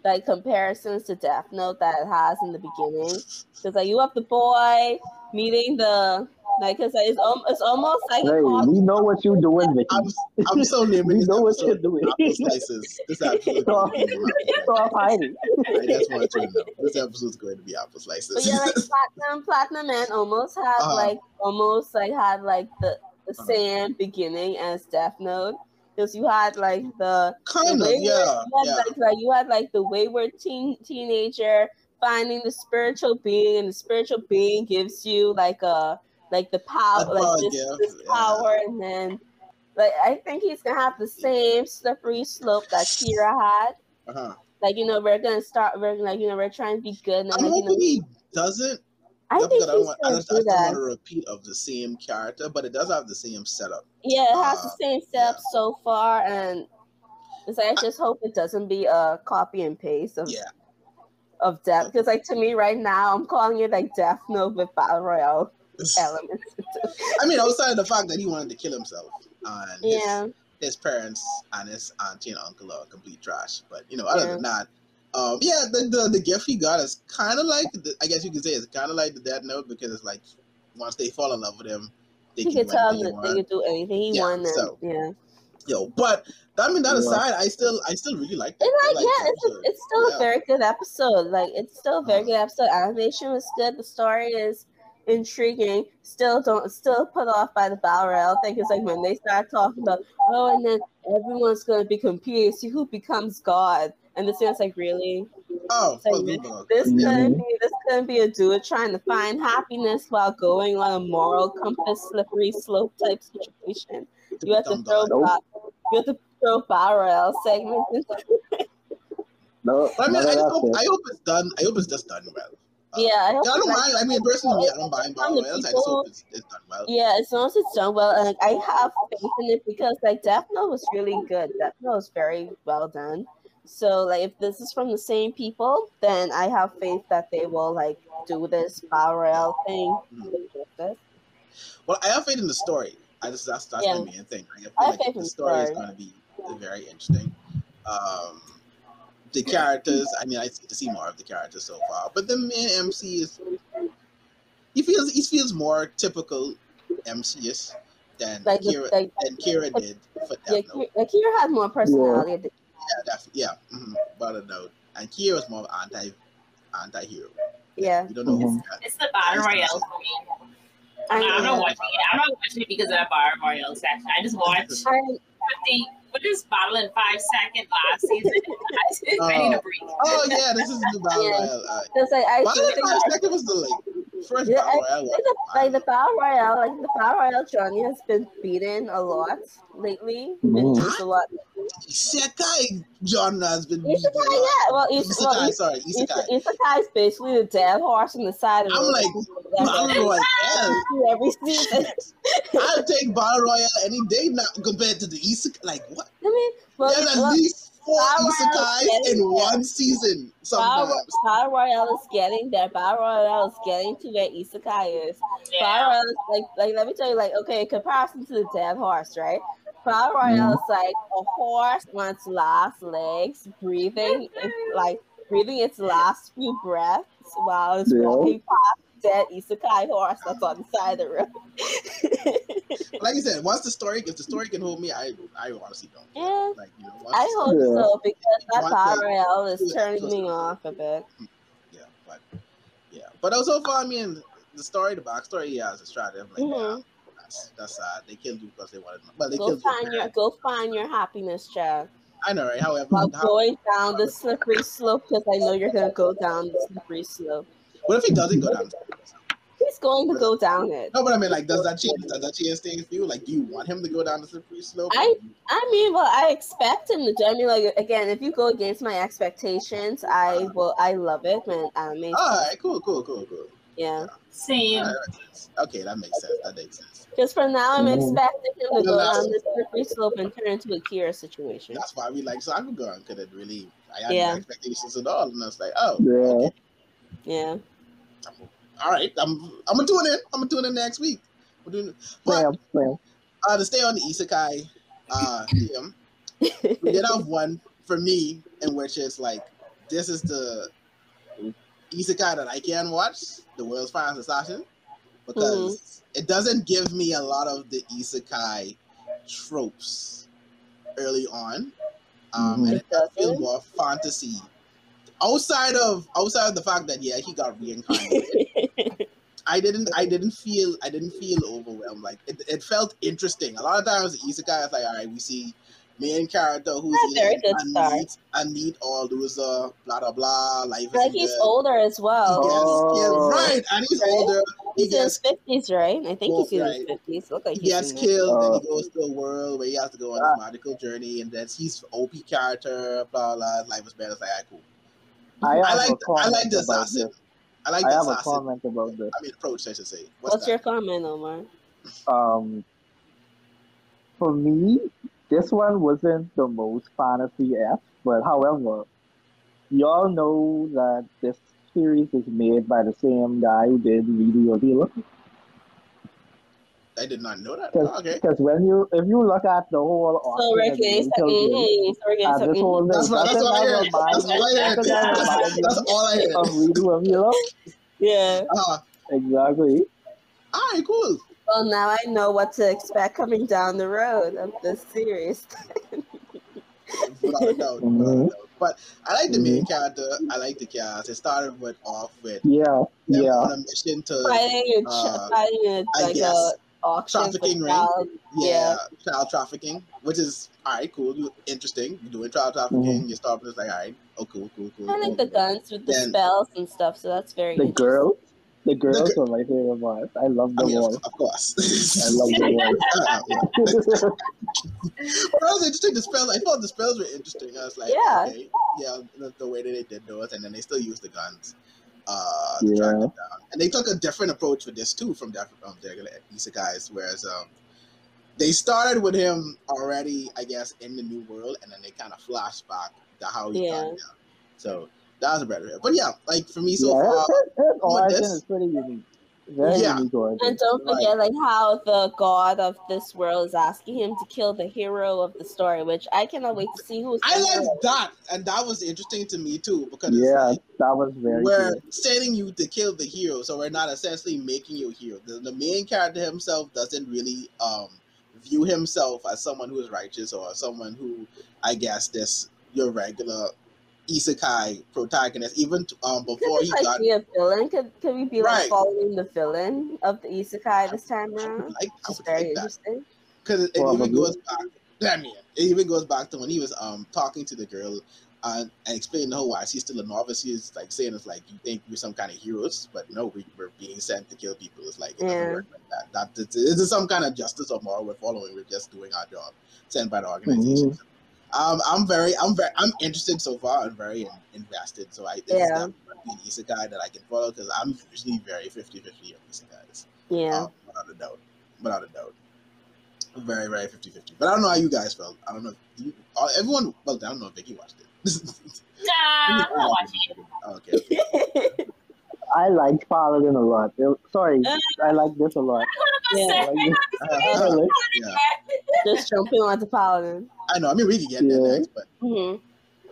like comparisons to Death Note that it has in the beginning. Because like you have the boy meeting the like, cause like, it's al- it's almost like Hey, we know what you're doing, Vicky. I'm I'm so naming We this know what you're episode doing. Slices. This episode is going to be Stop hiding. I just want you to know this episode is going to be apple slices. But yeah, like platinum, platinum man almost had Uh-huh. like almost like had like the the Uh-huh. same beginning as Death Note. Because you had like the, the kind of, wayward- yeah, you had, yeah. like, like you had like the wayward teen teenager finding the spiritual being, and the spiritual being gives you like a like the power, like this, gift, this yeah. power, and then like I think he's gonna have the same slippery slope that Kira had. Uh-huh. Like you know, we're gonna start. We're like you know, we're trying to be good. And I'm like, you know, he doesn't. I yeah, think I don't want, I just, do just don't want a repeat of the same character, but it does have the same setup. Yeah, it has Uh, the same setup so far, and it's like, I just hope it doesn't be a copy and paste of Yeah. of Death. Because like to me right now, I'm calling it like Death Note with Battle Royale elements. I mean, outside of the fact that he wanted to kill himself, and his, his parents and his auntie and uncle are complete trash. But you know, other Yeah. than that, um, yeah, the, the the gift he got is kind of like, the, I guess you could say, it's kind of like the Death Note because it's like once they fall in love with him, they he can could do tell anything him they that they want. could do anything he Yeah, wanted. so- yeah, Yo, but I mean that aside, I still I still really like it. it's I like yeah, it's a, it's still Yeah. a very good episode. Like it's still a very Uh-huh. good episode. Animation was good. The story is intriguing. Still don't still put off by the battle royale thing. It's like when they start talking about oh, and then everyone's gonna be competing to see who becomes God. And the is like really Oh, So fuck this- this Mhm. couldn't be this couldn't be a dude trying to find happiness while going on a moral compass slippery slope type situation. You have to Become throw God. ba- you have to throw battle royale segments No, But I mean, I, of just that hope. I hope it's done. I hope it's just done well. Uh, Yeah, I hope I don't mind. I mean, personally, I don't mind From the Battle I just people- hope it's, it's done well. Yeah, as long as it's done well, and like, I have faith in it because like Death Note was really good. Death Note was very well done. So like if this is from the same people, then I have faith that they will like do this battle royale thing Mhm. Well, I have faith in the story. I just that's that's Yeah. my main thing. I feel I have like faith in the the story is going to be very interesting. Um, the characters. I mean, I get to see more of the characters so far, but the main MC is he feels he feels more typical MC-ish than Like Kira like than Kira did for yeah, Death Note. Ki- like Kira has more personality. Yeah, definitely. Yeah, mm-hmm. but a note. And Kira is more anti anti hero. Yeah, You don't know who. It's the battle royale for me. I I'm, I'm not watching it. I'm not watching it because of that battle royale section. I just watched 50. What is battle in five seconds last season? I need a break. Oh yeah, this is the battle Yeah. royale. Uh, Cause like I Battle think Royale like, second was the like first Yeah, battle royale. think the, like the battle royale, like the battle royale Johnny has been beaten a lot lately. Been Mhm. a lot. Isekai genre has been beaten. Isekai, yeah. Well, Is- Isekai, well, Is- sorry, Is- Isekai. Isekai is basically the dead horse on the side of I'm road. like, That's Battle every- Royale. every season. I'll take battle royale any day now compared to the Isekai. Like what? I mean, well, There's at well, least four Battle isekais in one season. Battle, Sometimes. Battle Royale is getting there. Battle Royale is getting to where Isekai is. Battle Yeah. Royale is like, like let me tell you, like, okay, in comparison to the dead horse, right? Battle Royale is like a horse on its last legs, breathing, it's like breathing its last few breaths while it's Yeah. walking past dead Isekai horse that's on the side of the road. Like I said, once the story, if the story can hold me, I I honestly don't. care. Yeah. Like you know, I hope story- Yeah. so because that Once Battle the- Royale is yeah, turning me off a bit. Yeah, but yeah, but also far, I mean, the story, the backstory, yeah, is a strategy. I'm like, Mhm. yeah, that's that's sad. They killed you because they wanted, but they Go killed find your your go find your happiness, child. I know, right? However, I'm going down the slippery slope, because I know you're gonna go down the slippery slope. What if he doesn't go down? He's going to go down it. No, but I mean, like, does that change? Does that change things for you? Like, do you want him to go down the slippery slope? I- I mean, well, I expect him to. do- I mean, like again, if you go against my expectations, I will. I love it man. I mean, All right, cool, cool, cool, cool. Yeah, Same. All right, that makes sense. Okay, that makes sense. That makes sense. because for now, I'm Mhm. expecting him to go Well, down the slippery slope and turn into a Kira situation. That's why we like Sakugan because it really, I had Yeah. no expectations at all, and I was like, oh, Yeah. okay. Yeah. All right, I'm I'm gonna tune in. I'm gonna tune in next week. We're doing, but Sam. uh, to stay on the isekai uh, theme, we did have one for me in which is like this is the isekai that I can watch, the world's finest assassin, because it doesn't give me a lot of the isekai tropes early on, um, Mhm. and it does feel more fantasy. Outside of outside of the fact that yeah, he got reincarnated. I didn't I didn't feel I didn't feel overwhelmed. Like it, it felt interesting. A lot of times the isekai is like, all right, we see main character who's That's a very in good a start. neat, a neat or loser, blah blah blah. Life is like he's good. older as He well. gets Oh. killed, right? And he's Right. older. He He's in his fifties, right? I think he's in Right. his fifties. Look like he he's gets in killed, then Oh. he goes to a world where he has to go on Ah. this magical journey, and then he's OP character, blah blah. Life is better. It's like, all right, cool. I, I like the, I like comment the about assassin. this. I like I the have a comment about this. I mean, approach, I should say. What's, What's your comment, Omar? Um, for me, this one wasn't the most fantasy F, but however, y'all know that this series is made by the same guy who did Redo of Healer. I did not know that. Okay. Because Oh, okay. when you if you look at the whole So Austin we're and Rachel Gale, mm, so we're getting uh, this something. whole That's thing, what, that's doesn't I that heard. That's all I heard. doesn't That's, that's all I heard. of Redo of Healer? Yeah. Uh, Exactly. all right, cool. Well, now I know what to expect coming down the road of this series. Without a doubt. Mhm. Without a doubt. But I like the main Mhm. character. I like the cast. It started with off with Yeah, them yeah. on a mission to fighting in, Uh, fighting in I like guess a auction for trafficking ring. child. yeah, child trafficking, which is all right, cool, interesting. You're doing child trafficking. You're starting it's like all right, oh cool, cool, cool. I like cool. the guns with the Then- spells and stuff, so that's very The girls, the girls gir- are my favorite ones. I love I them mean, all. of, of course. I love them all. Uh, yeah. But that was interesting. The spells, I thought the spells were interesting. I was like, Yeah. okay, yeah, the, the way that they did those, and then they still use the guns uh, Yeah. track them down. And they took a different approach with this too from their um, their isekais, whereas um, they started with him already, I guess, in the new world, and then they kind of flashed back to how he Yeah. got there. So that was a better. But yeah, like for me so yeah, far, his, his origin this- is pretty unique. Very Yeah. unique origin. And don't forget, like how the god of this world is asking him to kill the hero of the story, which I cannot wait to see who's. I the like that, and that was interesting to me too because it's Yeah, like, that was very we're good. sending you to kill the hero, so we're not essentially making you a hero. The, the main character himself doesn't really um, view himself as someone who is righteous or someone who, I guess, this your regular isekai protagonist. Even t- um, Could before this he like got be a villain? Could could we be like following the villain of the isekai this time I around? would like, I would very like that interesting. because it, it Probably. even goes back. I mean, it even goes back to when he was um talking to the girl and, and explaining to her why she's still a novice. He's like saying it's like you think we're some kind of heroes, but no, we, we're being sent to kill people. It's like it doesn't Yeah. work like that. That it's, it's some kind of justice or moral we're following. We're just doing our job sent by the organization. Um, I'm very, I'm very, I'm interested so far. I'm very in, invested. So I, think this is Yeah. definitely an isekai that I can follow because I'm usually very 50-50 on isekais. Yeah. Um, without a doubt. Without a doubt. very very 50-50. But I don't know how you guys felt. I don't know. If you, uh, everyone. Well, I don't know if Vicky watched it. Nah, I'm not watching it. okay. I liked Paladin a lot. It- sorry, I like this a lot. Yeah. I like this. Uh, I like- yeah. Just jumping onto Paladin. I know. I mean, we can get there next, but hmm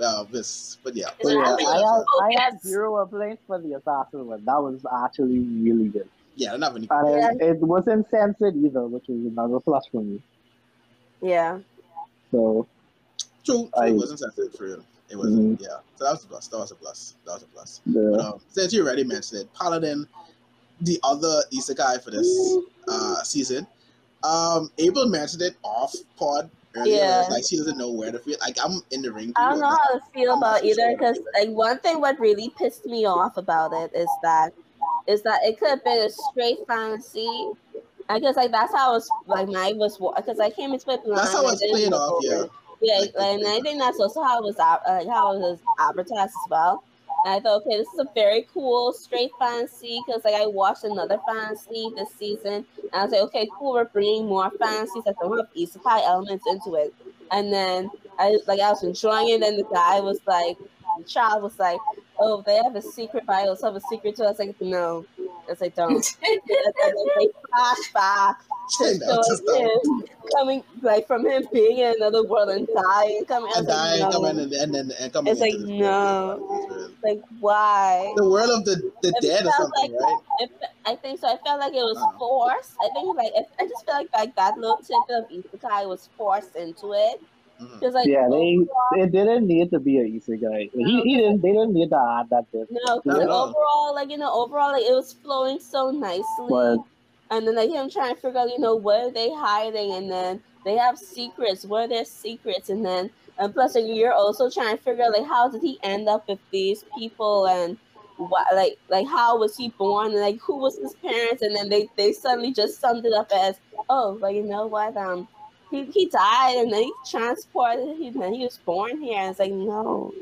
uh, this. But yeah. But yeah, I had, I had focus. zero complaints for the assassin one. That was actually really good. Yeah, not many. And it, it wasn't censored either, which is another plus for me. Yeah. So True. true I- it wasn't censored for real. It wasn't. Mhm. Yeah. So that was a plus. That was a plus. That was a plus. But um, since you already mentioned it, Paladin, the other isekai for this uh, season, um, April mentioned it off pod earlier. Yeah. Like she doesn't know where to feel. Like I'm in the ring. I don't know how to feel about either because like one thing what really pissed me off about it is that is that it could have been a straight fantasy. I guess like that's how it was like my was because I came into it blind. That's how I it's didn't played look off. over Yeah. Yeah, and I think that's also how it was like uh, how it was advertised as well. And I thought, okay, this is a very cool straight fantasy because like I watched another fantasy this season, and I was like, okay, cool, we're bringing more fantasies that don't have isekai elements into it. And then I like I was enjoying it, and the guy was like, the child was like, oh, they have a secret, but I also have a secret too. I was like, no, it's like don't. and they flash back to him coming like from him being in another world and dying, coming. And was like, dying, no. coming and and then and coming. It's like, no. Like why? The world of the the It dead or something, like- right? It, I think so. I felt like it was Oh. forced. I think like it, I just feel like like that little tidbit of isekai was forced into it. Because like yeah, they overall- it didn't need to be an a isekai. He, he didn't. They didn't need to add that bit. No, because at all. overall, like you know, overall, like it was flowing so nicely, But- and then like him trying to figure out, you know, what are they hiding, and then they have secrets. What are their secrets? And then, and plus, like you're also trying to figure out, like, how did he end up with these people, and what, like, like how was he born, and like who was his parents? And then they they suddenly just summed it up as, oh, like you know what, um. He, he died and then he transported he then he was born here and it's like no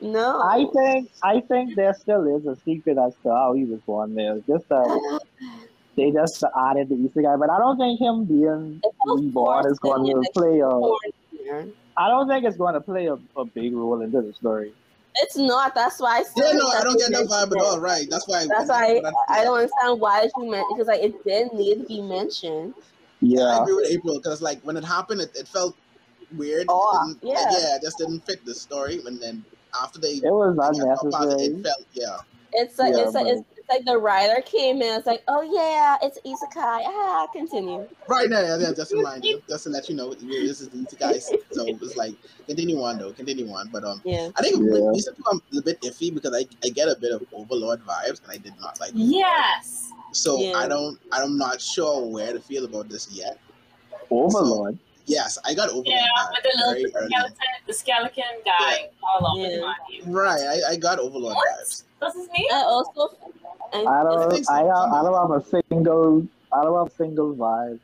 no I think I think there still is a secret as to how he was born there. Just that they just added the isekai, but I don't think him being It felt reborn is forced, going and to play a. born here. I don't think it's going to play a, a big role into the story. It's not. That's why I said Yeah, no, that's I don't get that you vibe at all. Right? That's why. That's why when I don't understand why you meant because like it didn't need to be mentioned. I agree with April because like when it happened, it, it felt weird. Off, It didn't- like, yeah. yeah, it just didn't fit the story. And then after they it was got up it, it felt yeah. It's like Yeah, it's like it's, it's like the writer came in. It's like, oh yeah, it's isekai. Ah, continue. Right now, yeah, just to remind you, just to let you know, this is the guys. So it's like continue on though, continue on. But um, Yeah. I think Yeah. like, recently I'm a bit iffy because I, I get a bit of Overlord vibes, and I did not like. Yes. So Yeah. I don't, I'm not sure where to feel about this yet. Overlord. Yes, I got Overlord Yeah, with the very little early. skeleton, the skeleton guy all over Yeah. the. Right, I, I got Overlord What? vibes. What's his name? I also, I I don't. think so. I, don't- I don't have a single. I don't have a single vibe.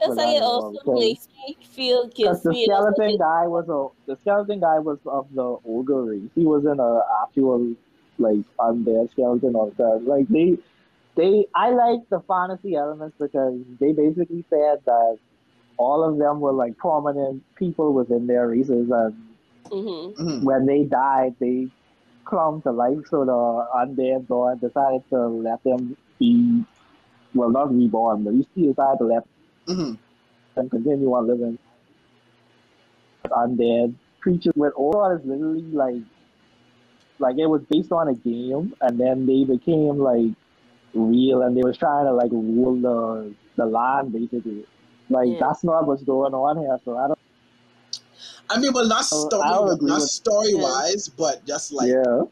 just like it also okay. makes me feel Because gives the me it also skeleton guy was a the skeleton guy was of the ogre race. He wasn't a actual like undead skeleton or that. Like they they I like the fantasy elements because they basically said that all of them were like prominent people within their races and Mhm. Mhm. when they died they clung to life so the undead god decided to let them be well not reborn but you he decided to let Mhm. and continue on living. Undead creatures with aura is literally like like it was based on a game and then they became like real and they was trying to like rule the the land basically. Like Yeah. that's not what's going on here. So I don't I mean, well, not Oh, story, I would agree not with- story wise, but just like yeah,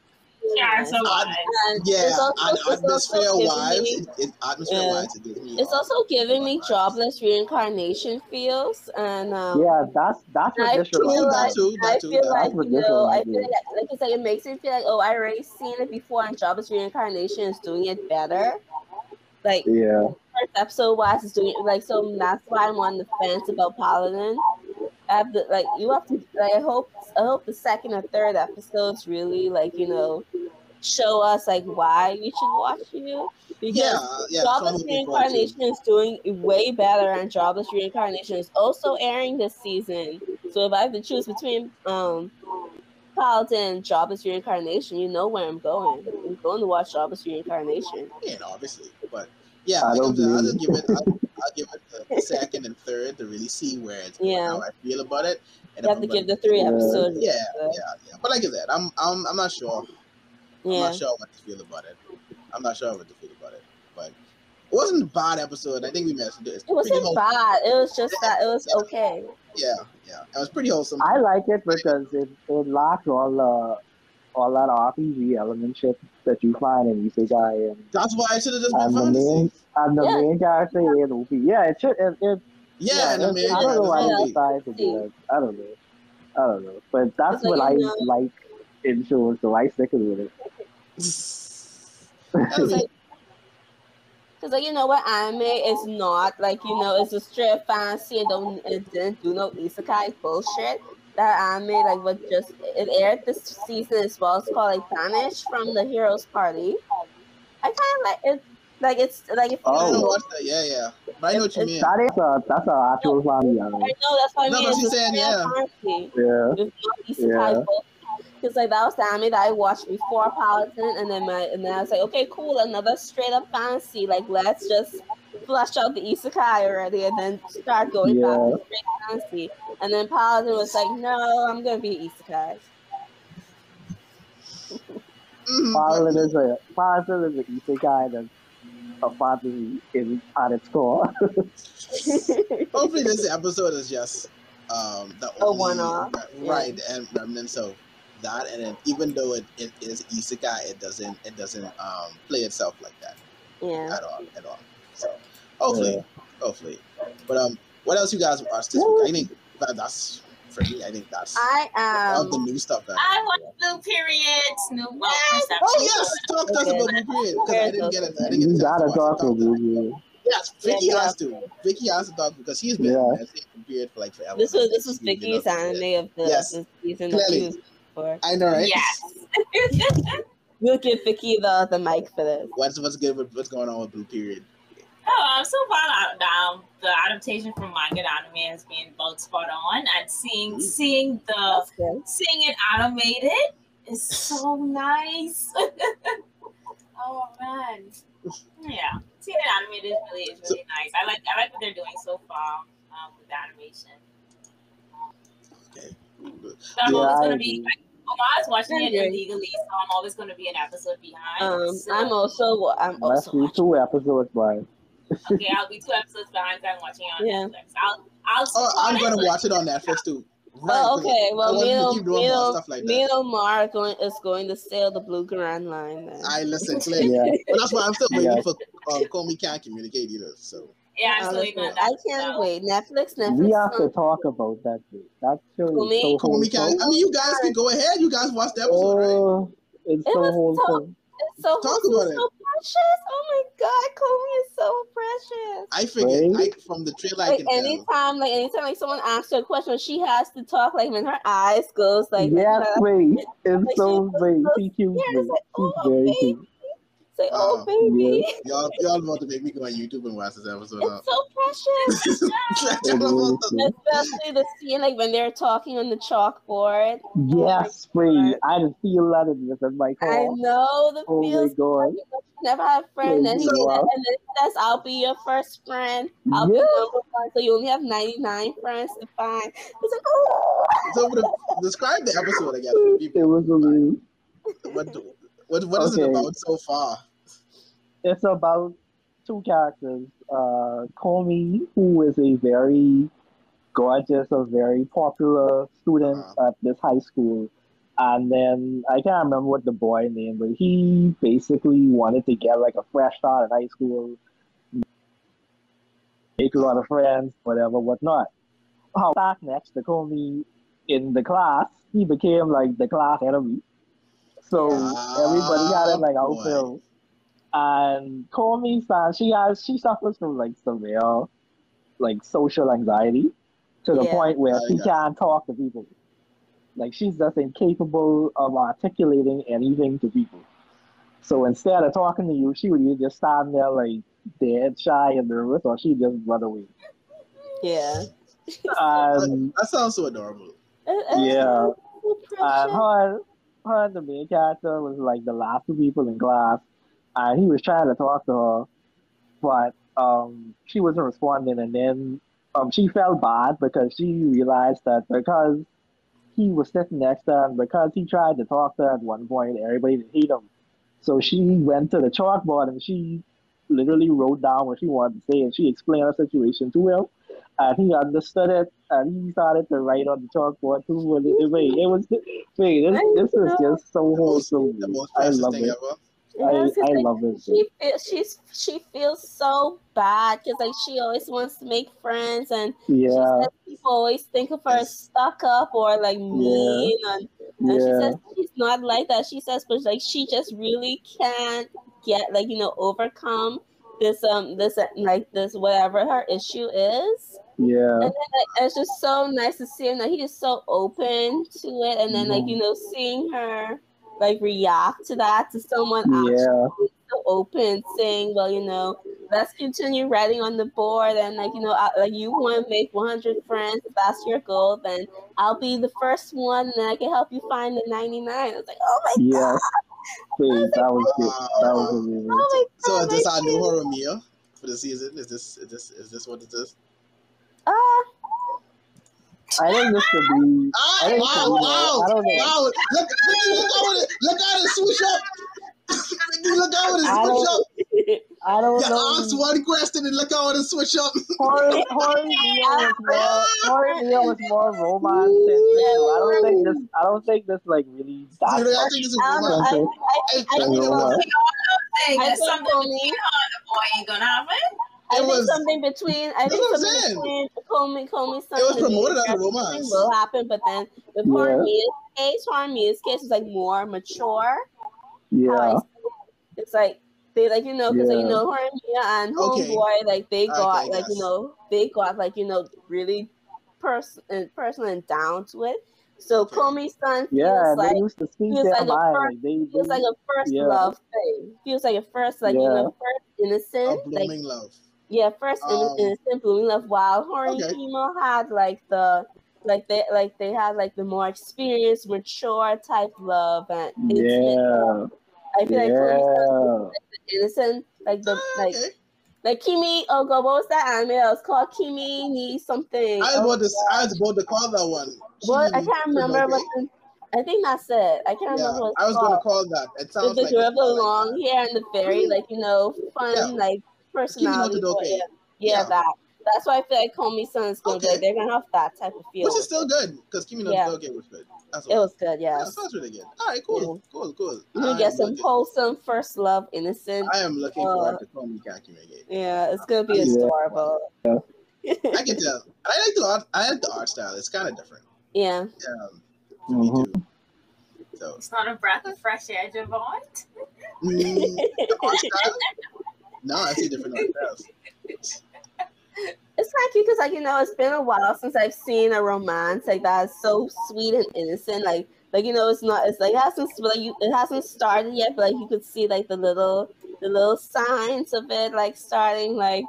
yeah. Yeah, so Odd- wise. It's also, and it's also atmosphere giving wise, me- it, it, atmosphere wise, it. It's also giving me jobless reincarnation feels, and um, Yeah, that's that's I what this feel reminds me that like- too, I that too. feel yeah. like you know, I is. feel like, like you said, it makes me feel like oh, I already seen it before, and jobless reincarnation is doing it better. Like Yeah. first episode wise is doing it like so. That's why I'm on the fence about Paladin. I have to like you have to like I hope I hope the second or third episodes really like you know show us like why we should watch you. Because Yeah, yeah. Jobless I'm looking forward to. Reincarnation is doing way better, and Jobless Reincarnation is also airing this season. So if I have to choose between um Paladin and Jobless Reincarnation, you know where I'm going. I'm going to watch Jobless Reincarnation. Yeah, obviously, but yeah, I like don't I'm saying, I'll blame just give it. I'll, I'll give it the second and third to really see where it's Yeah. how I feel about it. And You have to I'm give the gonna- three Yeah. episodes. Yeah, yeah, yeah. But like I said, I'm I'm I'm not sure. I'm Yeah. not sure what to feel about it. I'm not sure what to feel about it. But it wasn't a bad episode. I think we mentioned it. It wasn't wholesome. bad. It was just that it was okay. Yeah, yeah. It was pretty wholesome. I like it because it, it lacks all the all that RPG element shit that you find in Isekai and, That's why I should have just been and the fantasy. main and the Yeah. main character in OP. Yeah, it should it, it Yeah, and it- the man. I don't know why yeah. they decided to do it. I don't know. I don't know. But that's It's like, what I you know- like in shows, so I stick with it. Cause mean, like, like you know what anime is not like you know it's a straight fantasy and don't it didn't do no isekai bullshit. That anime like what just it aired this season as well. It's called like Banish from the Heroes Party. I kind of like it. Like it's like if you I Oh. don't know, watch that. Yeah, yeah. But I know what you mean. That is a that's an actual family I anime. know that's what I No, mean. but she's saying, straight yeah. fantasy. Yeah. It's Yeah. Because like that was the anime that I watched before Paladin, and then my and then I was like, okay, cool, another straight up fantasy. Like let's just flush out the isekai already, and then start going back Yeah. to straight fantasy. And then Paladin was like, no, I'm gonna be isekai. Mhm, Paladin is a Paladin is an isekai that's a fantasy in at its core. Hopefully, this episode is just um, the A only one-off, right and remnants of that. And then, even though it, it is isekai, it doesn't it doesn't um, play itself like that yeah. at all at all. So hopefully, hopefully. But um, what else you guys watched this week? I think that, that's for me. I think that's I of the um new stuff that. I watched Blue Periods, New Well, Oh yes, talk to us about Blue Period because I didn't get it. I didn't get you gotta to talk it. with you. Yes, Vicky Yeah, has to. Vicky has to talk because she's been Yeah. yeah. Blue Period for like forever. this was this was Vicky's up anime of the, Yes, the season clearly. that she was for. I know, right? Yes. We'll give Vicky the the mic for this. What's what's good with what's going on with Blue Period? Oh, I'm so far down. The adaptation from manga to anime has been both spot on, and seeing seeing the seeing it animated is so nice. oh man, yeah, seeing it animated is really is really nice. I like I like what they're doing so far um, with the animation. Okay. So I'm Yeah, always gonna be. agree. Like, Omar's watching it illegally, so I'm always gonna be an episode behind. Um, so, I'm also I'm also do watching. two episodes, by. Okay. I'll be two episodes behind. 'cause I'm watching it on Yeah. Netflix. I'll I'll. Oh, I'm support gonna watch it on Netflix too. Right, Oh, 'cause okay. I Well, want me them to and keep doing me more and stuff like me that. and Omar are going is going to sail the Blue Grand Line. Then. I listen clearly, Yeah. but that's why I'm still waiting Yeah. for um, Komi Can't Communicate either. So Yeah, I'm Uh, still waiting on listen, that. I can't so. wait. Netflix, Netflix. We have to talk about that. Dude. That show For me, so Komi Can't. I mean, you guys can go ahead. You guys watch the episode, right? Oh, it's It so was so- wholesome. It's so Talk wholesome, about it. so precious. Oh my god, Komi is so precious. I figured Right? I, from the trailer I Like can tell. anytime, like anytime, like someone asks her a question, she has to talk. Like when her eyes goes like, yes, like, wait. It's Like, so she's great. so She cute. scared. It's like, She's oh, very baby. cute. Say, oh Oh, baby, Y'all, y'all about to make me go on YouTube and watch this episode. Huh? it's so precious. It is, yeah. Especially the scene like when they're talking on the chalkboard. Yes, wait. I just feel that in this in my I know the Oh my god. Never had friends, and he So, uh, and then he says, "I'll be your first friend. I'll be Yeah. number one." So you only have ninety nine friends to find. It's like, oh, So, the, describe the episode again. It was amazing. What, what, what is it about so far? It's about two characters. Uh, Komi, who is a very gorgeous, a very popular student at this high school. And then I can't remember what the boy name, but he basically wanted to get like a fresh start at high school, make a lot of friends, whatever, whatnot. How back next to Komi in the class, he became like the class enemy. So everybody had it like Ah, outfield. And Komi says she has she suffers from like severe like social anxiety to the Yeah. point where she yeah. can't talk to people. Like she's just incapable of articulating anything to people. So instead of talking to you, she would either just stand there like dead, shy, and nervous, or she'd just run away. Yeah. Um, That sounds so adorable. Yeah. so and her, her and the main character was like the last two people in class, and he was trying to talk to her, but um, she wasn't responding, and then um, she felt bad because she realized that because he was sitting next to her, and because he tried to talk to her at one point, everybody didn't hate him. So she went to the chalkboard and she literally wrote down what she wanted to say, and she explained her situation to him, and he understood it, and he started to write on the chalkboard too. And it, wait, it was wait, this, this is just so wholesome. I love it. ever. I, I like love it. she feels she's she feels so bad because like she always wants to make friends and she Yeah, says people always think of her as stuck up or like mean and, and she says she's not like that. She says but like she just really can't get like you know overcome this um this uh, like this whatever her issue is. yeah, And then like, it's just so nice to see him that he is so open to it and then like you know seeing her like react to that to someone actually yeah, so open, saying, "Well, you know, let's continue writing on the board, and like, you know, I, like you want to make 100 friends. If that's your goal, then I'll be the first one, and I can help you find the 99." I was like, "Oh my yes. Wait, that was good. That was amazing. god! Oh my So god! is this our new kid. Horimiya for the season? Is this is this is this what it is? Ah, I think this could be. Ah, I think wow, so. wow, I don't know. wow! Look, Mickey, look how it look how it switch up. Look how it I switch up. I don't You know. asked one question and look how it switch up. Horror, horror Mia was more. Horimiya was more romance centric. So I don't think this. I don't think this like really. So That I think this is I don't know. I, romance. I, I, I- I, I think know so. what- Thing I that think something Komi- between her and the boy ain't gonna happen. I It think was- something between. I think what I'm something saying. between Komi, Komi, something It was promoted as a everything romance. will happen, but then with Yeah. Horimiya's case, Horimiya's case was like more mature. how I yeah. it. It's like they like you know because like, you Yeah. know Hormia and Okay. Homeboy like they got Okay, like you know they got like you know really person personal and down to it. So Okay. Komi-san feels Yeah, and like used to speak feels their like a mind. first- Like they, feels like a first yeah. love thing. Feels like a first like you know first A innocent like love. Yeah first inno- Um, innocent blooming love. wild Horny Okay. Emo had like the like they like they had like the more experienced, mature type love and intimate love. Yeah, I feel like Komi's yeah. innocent, like the Ah, like okay. like Kimi. Oh God, what was that anime? It was called Kimi ni something. I was Oh, about to I was about to call that one. what I can't remember Todoke. what. The, I think that's it. I can't Yeah, remember what I was it's going to call that. It With sounds the like girl with the sounds like long hair and the very like you know fun Yeah. like personality. Todoke. boy. Yeah, yeah, Yeah. that. That's why I feel like Komi-san's gonna Okay. like they're gonna have that type of feel. Which is still good because Kimi no Yeah. Toge was good. That's it was good, Yeah, yes. sounds really good. All right, cool, cool, cool. You I can get am some looking- wholesome first love, innocent. I am looking uh, forward to Komi Kakime game. Yeah, it's gonna be Yeah. adorable. I can tell. I like the art. I like the art style. It's kind of different. yeah. Um, for me Mhm. too. So It's not a breath of fresh air, Javon. mm, the art style. No, I see different art. It's kind of cute because, like, you know, it's been a while since I've seen a romance like that's so sweet and innocent. Like, like you know, it's not. It's like it hasn't like you. It hasn't started yet, but like you could see like the little, the little signs of it, like starting. Like,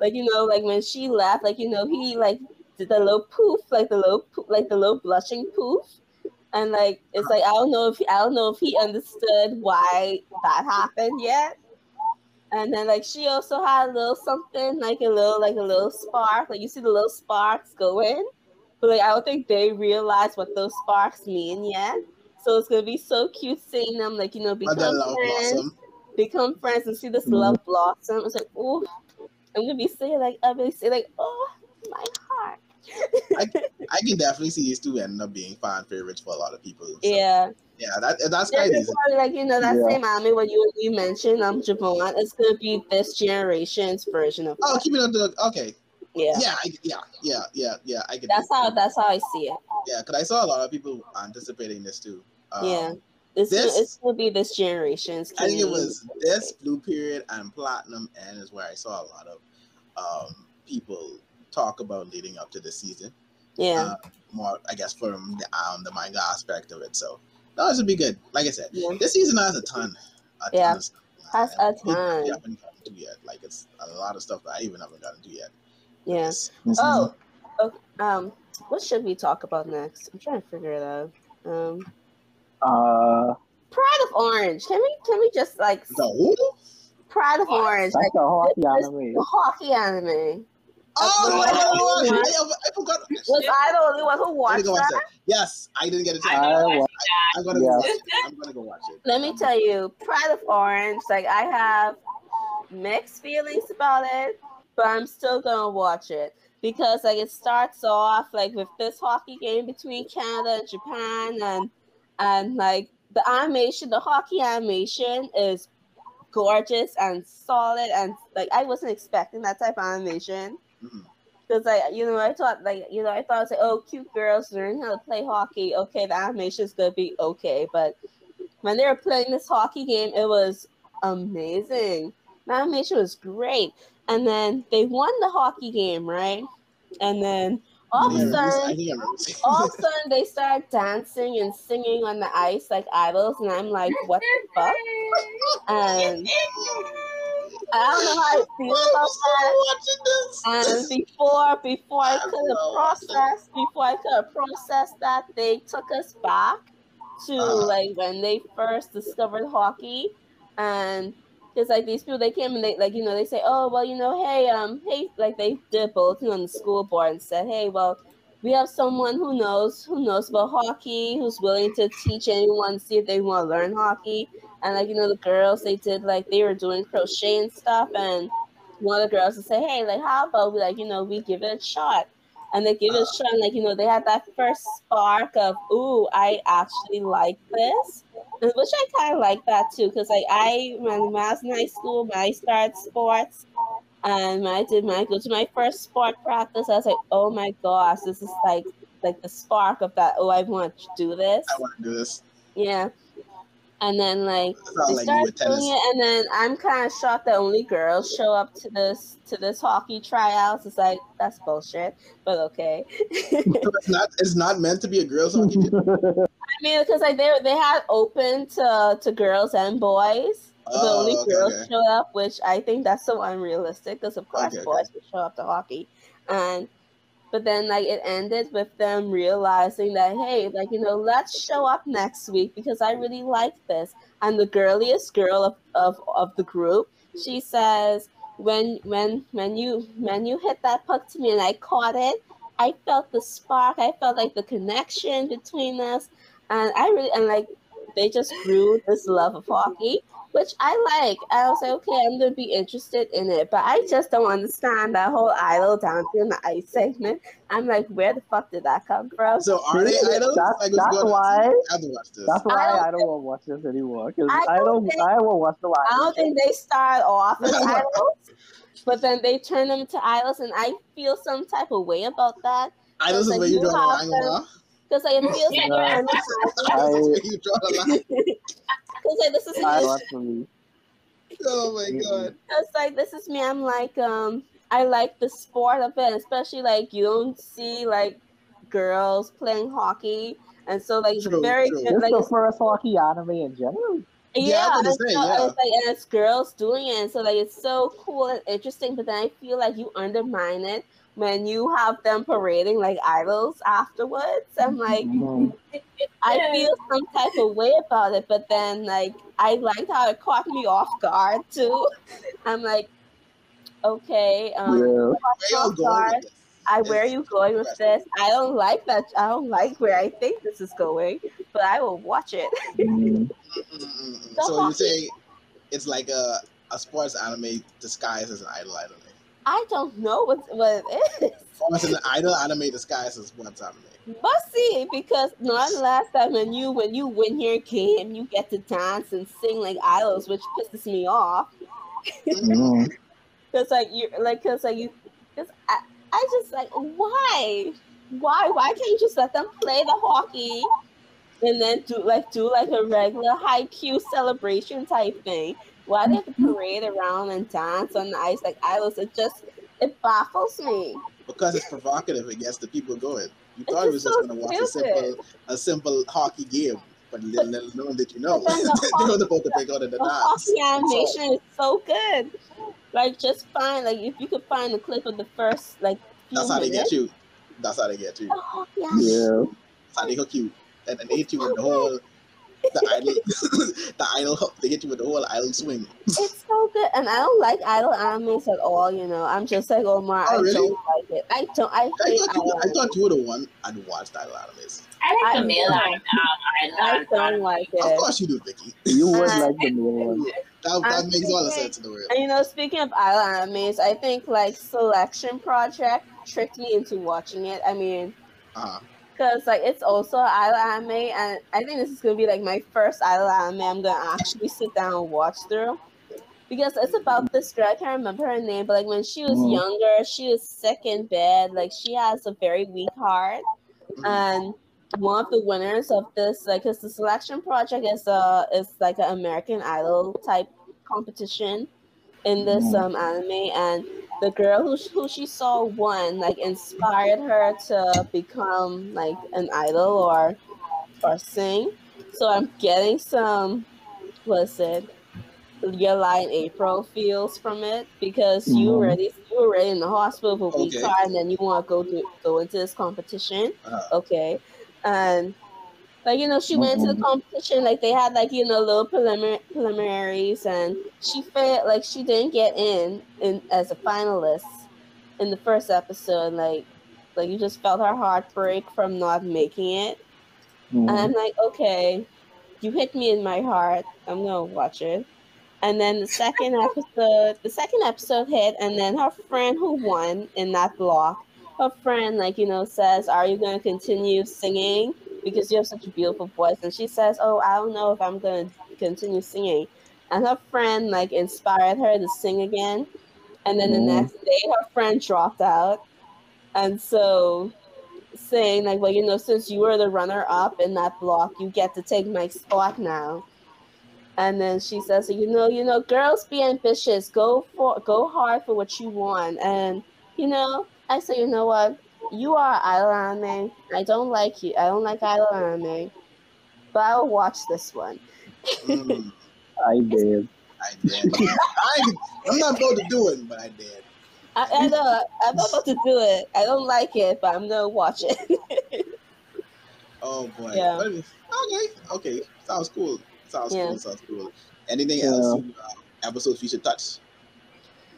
like you know, like when she left, like you know, he like did the little poof, like the little, poof, like the little blushing poof, and like it's like I don't know if he, I don't know if he understood why that happened yet. And then like she also had a little something, like a little like a little spark. Like you see the little sparks going. But like I don't think they realize what those sparks mean yet. So it's gonna be so cute seeing them like, you know, become friends. blossom. Become friends and see this Mhm. love blossom. It's like, oh I'm gonna be saying like I'm gonna say like, oh my heart. I can definitely see these two ending up being fan favorites for a lot of people. So, yeah. Yeah, that that's Yeah, kind of probably like you know that Yeah. same anime when you you mentioned um Javon, it's gonna be this generation's version of Oh, that. keep it on the okay. yeah. Yeah, I, yeah, yeah, yeah, yeah. I get. That's how that's how I see it. Yeah, because I saw a lot of people anticipating this too. Um, Yeah. It's this- gonna, it's gonna be this generation's. I think it was this Blue Period and Platinum End is where I saw a lot of um, people talk about leading up to the season. Yeah. Uh, more, I guess, from the, um, the manga aspect of it. So, no, this would be good. Like I said, yeah. this season has a ton. a Yeah. ton of stuff. Has and a we ton. haven't gotten to yet. Like it's a lot of stuff that I even haven't gotten to yet. Yeah. It's- Oh, okay. Um, what should we talk about next? I'm trying to figure it out. Um, Uh, Pride of Orange. Can we can we just like the who? Pride of Orange, that's like the hockey anime. the hockey anime? Oh, what I, I know. I, I forgot. Was I the only one who watched need go that? that. Yes, I didn't get a I chance. know I what wa- I'm gonna go Yeah. watch it. I'm gonna go watch it. Let me tell you, Pride of Orange, like I have mixed feelings about it, but I'm still gonna watch it because like it starts off like with this hockey game between Canada and Japan and and like the animation, the hockey animation is gorgeous and solid and like I wasn't expecting that type of animation. Because I, you know, I thought like you know, I thought like, oh, cute girls learning how to play hockey. Okay, the animation's gonna be okay, but when they were playing this hockey game, it was amazing. The animation was great, and then they won the hockey game, right? And then all of a sudden, think I remember seeing all of a sudden, they start dancing and singing on the ice like idols, and I'm like, what the fuck? And I don't know how I feel about that. And before before I I'm could processed before I could have processed that, they took us back to Uh-huh. like when they first discovered hockey, and because like these people they came and they like you know they say oh well you know hey um hey like they did a bulletin on the school board and said hey well we have someone who knows who knows about hockey who's willing to teach anyone see if they want to learn hockey. And like you know the girls they did like they were doing crochet and stuff and one of the girls would say hey like how about we like you know we give it a shot? And they give it a shot and like you know they had that first spark of ooh i actually like this and which i kind of like that too because like i when, when i was in high school when i started sports and i did i go to my first sport practice i was like oh my gosh this is like like the spark of that oh i want to do this I want to do this. yeah and then like they like doing it, and then I'm kind of shocked that only girls show up to this to this hockey tryouts. It's like that's bullshit, but okay. it's not. It's not meant to be a girls' hockey. I mean, because like they they had open to to girls and boys, but Oh, only okay, girls okay. showed up, which I think that's so unrealistic. Because of course okay. boys would show up to hockey, and but then like it ended with them realizing that hey, like you know, let's show up next week because I really like this. And the girliest girl of of, of the group, she says, when when when you when you hit that puck to me and I caught it, I felt the spark. I felt like the connection between us, and I really and like they just grew this love of hockey, which I like. I was like, okay, I'm gonna be interested in it, but I just don't understand that whole idol dancing in the ice segment. I'm like, where the fuck did that come from? So are they idols? that's- Like, that's going why- I have to watch this. That's why I don't I don't want to watch this anymore. Because I I don't don't. think- I will watch the live. I don't think they start off as idols, but then they turn them into idols, and I feel some type of way about that Idols is like where you you draw the line, them- Lamar. Because like it feels like No. they're Idols is where you draw the line. Because like this is I me. for me. Oh my god. It's like this is me. I'm like um I like the sport of it, especially like you don't see like girls playing hockey, and so like it's True, very true. good. It's Like the it's, first hockey anime in general. Yeah, yeah, gonna and say, so yeah. it's like and it's girls doing it, and so like it's so cool and interesting. But then I feel like you undermine it when you have them parading like idols afterwards. I'm like. Mhm. I feel some type of way about it, but then like I liked how it caught me off guard too. I'm like, okay, um, Yeah. Off guard. I where are you going with this? I don't like that. I don't like where I think this is going, but I will watch it. Mhm. Mm-mm-mm. So you say it's like a a sports anime disguised as an idol anime. I don't know what what it is. It's an idol anime disguised as sports anime. Must see because not last time when you when you win your game, you get to dance and sing like idols, which pisses me off. Mhm. Cause like you like cause like you cause I, I just like why why why can't you just let them play the hockey and then do like do like a regular Haikyuu celebration type thing? Why they parade around and dance on the ice like idols? It just it baffles me. Because it's provocative, it gets the people going. You thought it was just just so gonna watch a simple a simple hockey game, but little, little known did you know, But then the they were supposed to break out in the The dance. hockey animation is so good. Like just find like if you could find the clip of the first like few That's how they get you. That's how they get you. The hockey animation. Yeah. That's how they hook you. And then they hit you with the whole the idol the idol hook. They hit you with the whole idol swing. It's so good, and I don't like idol animes at all. You know, I'm just like Omar. Oh, I really? don't like it. I don't. I I hate thought you. I thought you were the one I'd watched idol animes. I like I the male don't. Um, I, I don't like it Of course you do, Vicky. You would Uh, like the male one. That, that I'm makes all the sense in the world. And you know, speaking of idol animes, I think like Selection Project tricked me into watching it. I mean, Uh-huh. Because like it's also idol anime, and I think this is gonna be like my first idol anime I'm gonna actually sit down and watch through. Because it's about this girl, I can't remember her name, but like when she was Mhm. younger, she was sick in bed. Like she has a very weak heart, Mhm. and one of the winners of this, like, cause the selection project is uh is like an American Idol type competition in this Mhm. um anime, and the girl who who she saw won, like, inspired her to become like an idol or or sing. So I'm getting some, what's it? Your Lie in April feels from it because you Mhm. already you were already in the hospital for a week Okay. and then you want to go to go into this competition Uh-huh. okay and like you know she went into the competition like they had like you know little preliminaries and she felt like she didn't get in in as a finalist in the first episode like like you just felt her heart break from not making it Mhm. and I'm like, okay, you hit me in my heart. I'm gonna watch it. And then the second episode, the second episode hit, and then her friend who won in that block, her friend, like, you know, says, Are you gonna continue singing? Because you have such a beautiful voice. And she says, Oh, I don't know if I'm gonna continue singing. And her friend, like, inspired her to sing again. And then the Mhm. next day, her friend dropped out. And so saying like, well, you know, since you were the runner up in that block, you get to take my spot now. And then she says, you know, you know, girls be ambitious, go for, go hard for what you want. And you know, I say, you know what, you are idol anime. I don't like you. I don't like idol anime, but I will watch this one. Mm, I did. I did. I, I'm not about to do it, but I did. I, I know I'm not about to do it. I don't like it, but I'm gonna watch it. Oh boy. Yeah. Okay. Okay. Sounds cool. Sounds Yeah. cool. Sounds cool. Anything Yeah. else? Uh, episodes we should touch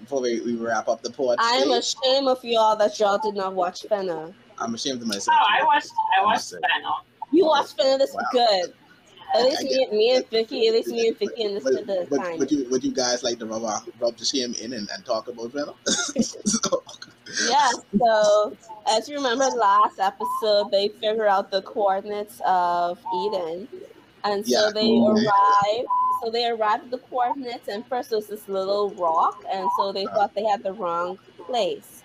before we, we wrap up the pod. I am ashamed of y'all that y'all did not watch Fena. I'm ashamed of Oh, myself. I watched. I watched Understood. Venom. You watched Fena this Wow. good. At least me, me and Vicky, at least me and Vicky But, understood the but, time. would you would you guys like to rub, uh, rub the shame in and, and talk about Venom? So- Yeah, so as you remember last episode, they figure out the coordinates of Eden. And so Yeah. they Mhm. arrive. So they arrived at the coordinates, and first it was this little rock, and so they thought they had the wrong place.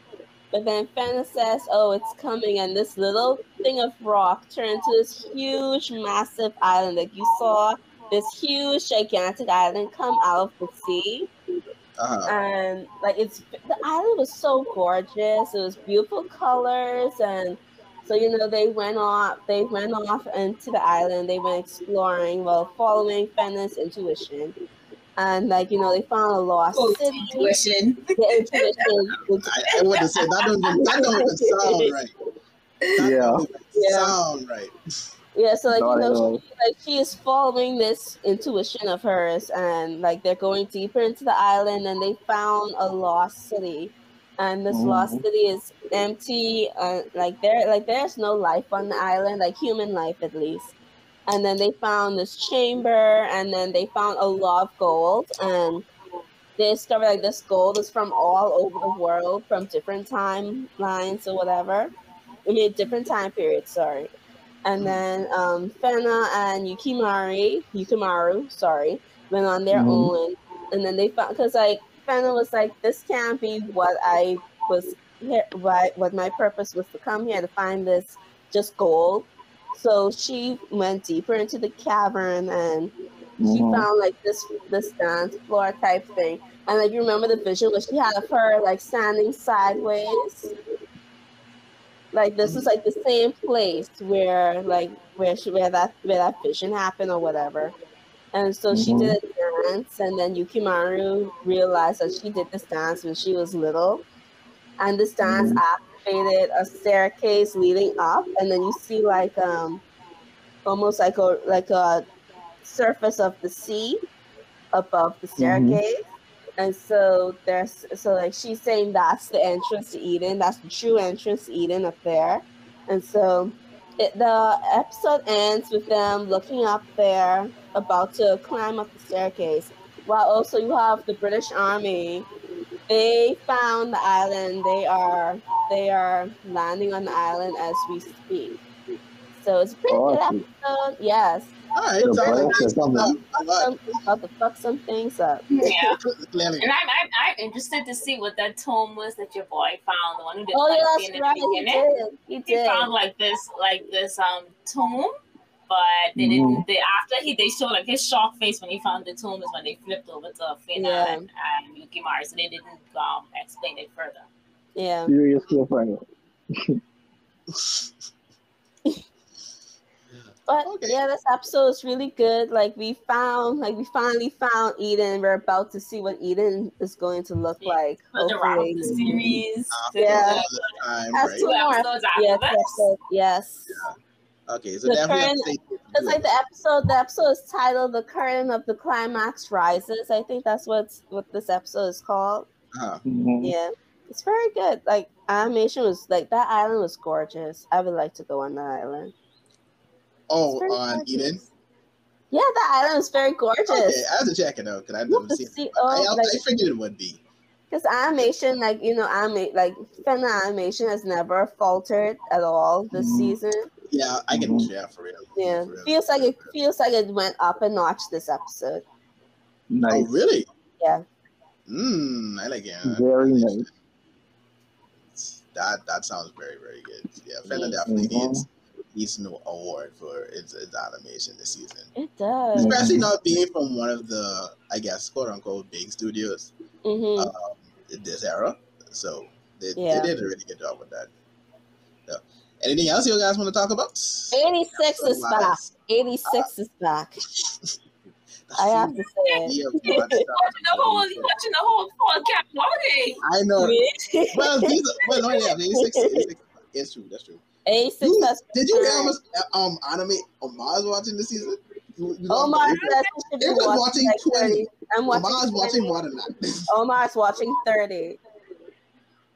But then Fena says, "Oh, it's coming," and this little thing of rock turned into this huge, massive island. Like you saw this huge, gigantic island come out of the sea uh-huh. and like it's the island was so gorgeous. It was beautiful colors, and so you know they went off. They went off into the island. They went exploring while following Fena's intuition, and like you know they found a lost Oh, city. intuition. The intuition. was- I, I wouldn't say that don't even, that don't even sound right. That Yeah. Yeah. sound right. Yeah, so like Not you at know, she, like she is following this intuition of hers, and like they're going deeper into the island, and they found a lost city, and this lost Mhm. city is empty. Uh, like there, like there's no life on the island, like human life at least. And then they found this chamber, and then they found a lot of gold, and they discovered like this gold is from all over the world, from different timelines or whatever. I mean, different time periods. Sorry. And then um, Fena and Yukimari, Yukimaru, sorry, went on their Mhm. own. And then they found, because like Fena was like, this can't be what I was here, what, what my purpose was to come here to find this just gold. So she went deeper into the cavern and she Mhm. found like this this dance floor type thing. And like you remember the vision where she had of her like standing sideways. like this is like the same place where like where she where that where that vision happened or whatever. And so she Mhm. did a dance, and then Yukimaru realized that she did this dance when she was little, and this dance Mhm. activated a staircase leading up, and then you see like um almost like a like a surface of the sea above the staircase. And so there's so like she's saying that's the entrance to Eden, that's the true entrance to Eden up there. And so it, the episode ends with them looking up there, about to climb up the staircase. While also you have the British Army. They found the island. They are they are landing on the island as we speak. So it's a pretty good episode. Yes, All right, The sounds like British nice stuff. I like some, about to fuck some things up. Yeah. Clearly. And I'm, I'm, I'm interested to see what that tome was that your boy found, the one who did Oh like, yeah, in that's the right. He did. He He found like this, like this um tomb, but they didn't. They after he they showed like his shock face when he found the tomb is when they flipped over to Fena Yeah. and, and Yukimari, so they didn't um explain it further. Yeah. Seriously funny. But Okay. yeah, this episode is really good. Like we found, like we finally found Eden. We're about to see what Eden is going to look Yeah. like. But the wrap the series. Yeah. time, right? Two More. episodes after yes, this. episode, yes. Okay, so The definitely current- to It's like the episode. The episode is titled "The Curtain of the Climax Rises." I think that's what's what this episode is called. uh, Mhm. Yeah, it's very good. Like animation was like that island was gorgeous. I would like to go on that island. oh, on gorgeous. Eden. Yeah, that island is very gorgeous. Okay, I have to check it out because I've You never seen see- it. oh, I, I, like- I figured it would be. Because animation, like you know, anime, like fan animation has never faltered at all this Mhm. season. Yeah, I can. Mhm. Yeah, for real. Yeah, For real. feels like it feels like it went up a notch this episode. Oh, really? Yeah. Mm, I like it. Very nice. That that sounds very very good. Yeah, Fena definitely Mhm. needs needs no award for its, its animation this season. It does. Especially not being from one of the, I guess, quote unquote, big studios hmm um, this era. So they, Yeah. they did a really good job with that. So, anything else you guys want to talk about? 86 is back. Otherwise, 86 is back. I have to say it. Watching the whole, you watching the whole fall catalog. I know. Well, these are, well, no, yeah, 86, 86 it's true. That's true. 86 You- did you hear how returned. much uh, um anime Omar's watching this season? You, you Omar it- says he should be it was watching, watching 20. 30. I'm watching. Omar's 20. watching more than that. Omar's watching 30.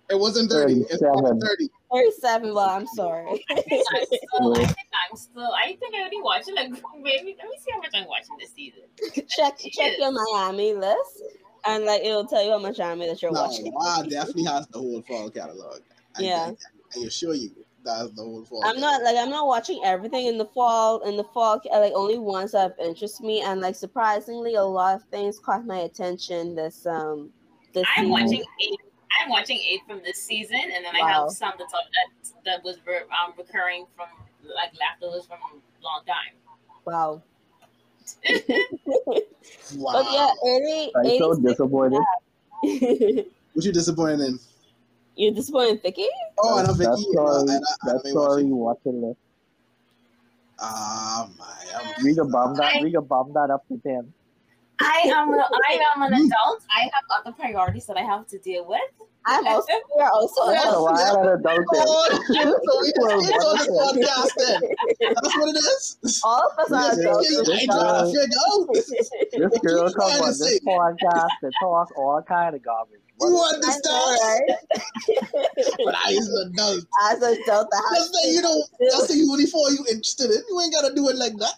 It wasn't 30. It's more than 37. 30. 37. Well, I'm sorry. I think I'm still, I think I'm still, I think I already watched it. Like, maybe, let me see how much I'm watching this season. check check your MyAnimeList, and like it'll tell you how much anime that you're No, watching. Wow definitely has the whole fall catalog. I, Yeah. I, I assure you, that's the whole fall. I'm not like I'm not watching everything in the fall. In the fall, like only ones that have interest me, and like surprisingly, a lot of things caught my attention this um this I'm season. watching eight. I'm watching eight from this season, and then I have some that's up- that that was re- um, recurring from like leftovers from a long time. Wow. Wow. But yeah, 80, I'm so disappointed. What you disappointed in? You're disappointed, Vicky? Oh, and I'm That's Vicky. Uh, sorry. and, uh, That's anime sorry watching. watching this. Ah, my. I'm, We can bump that. We can bump that up to ten. I am a, I am an adult. I have other priorities that I have to deal with. I'm also we're also Yeah. So adults. I had an adult then. So it's, Well, it's on this what- That's what it is. All of us are Yes, adults. I know. I figured out. This girl You come on this podcast and talk all kind of garbage. You I know, understand? right? But I is an adult. As an adult, I have Just you don't. That's the uniform you interested in. You ain't gotta do it like that.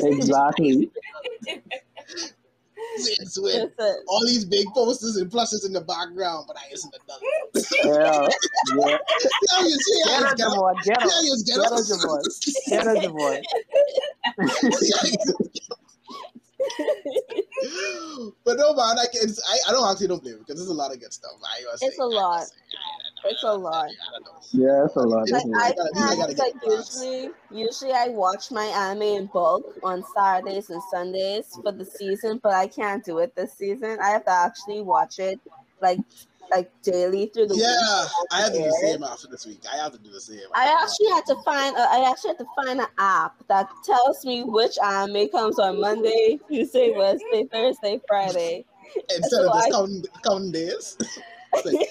Exactly. It's with Listen, all these big posters and plushes in the background, but I is an adult. Yeah. yeah. Yeah, you see, Get I her, get up. Javon. Get her. Yeah, get Get up. her, Javon. Get but no man, I can. I, I don't actually don't blame because there's a lot of good stuff. I was It's saying, a I lot. was saying, I- I- It's a lot. I don't know. Yeah, it's a lot. like? I gotta- these I can't gotta like usually usually I watch my anime in bulk on Saturdays and Sundays for the season, but I can't do it this season. I have to actually watch it like like daily through the week. Yeah, I have to do the same after this week. I have to do the same. I actually had to find. Uh, I actually had to find an app that tells me which anime comes on Monday, Tuesday, Wednesday, Thursday, Friday. instead of just I- counting, counting days. Like,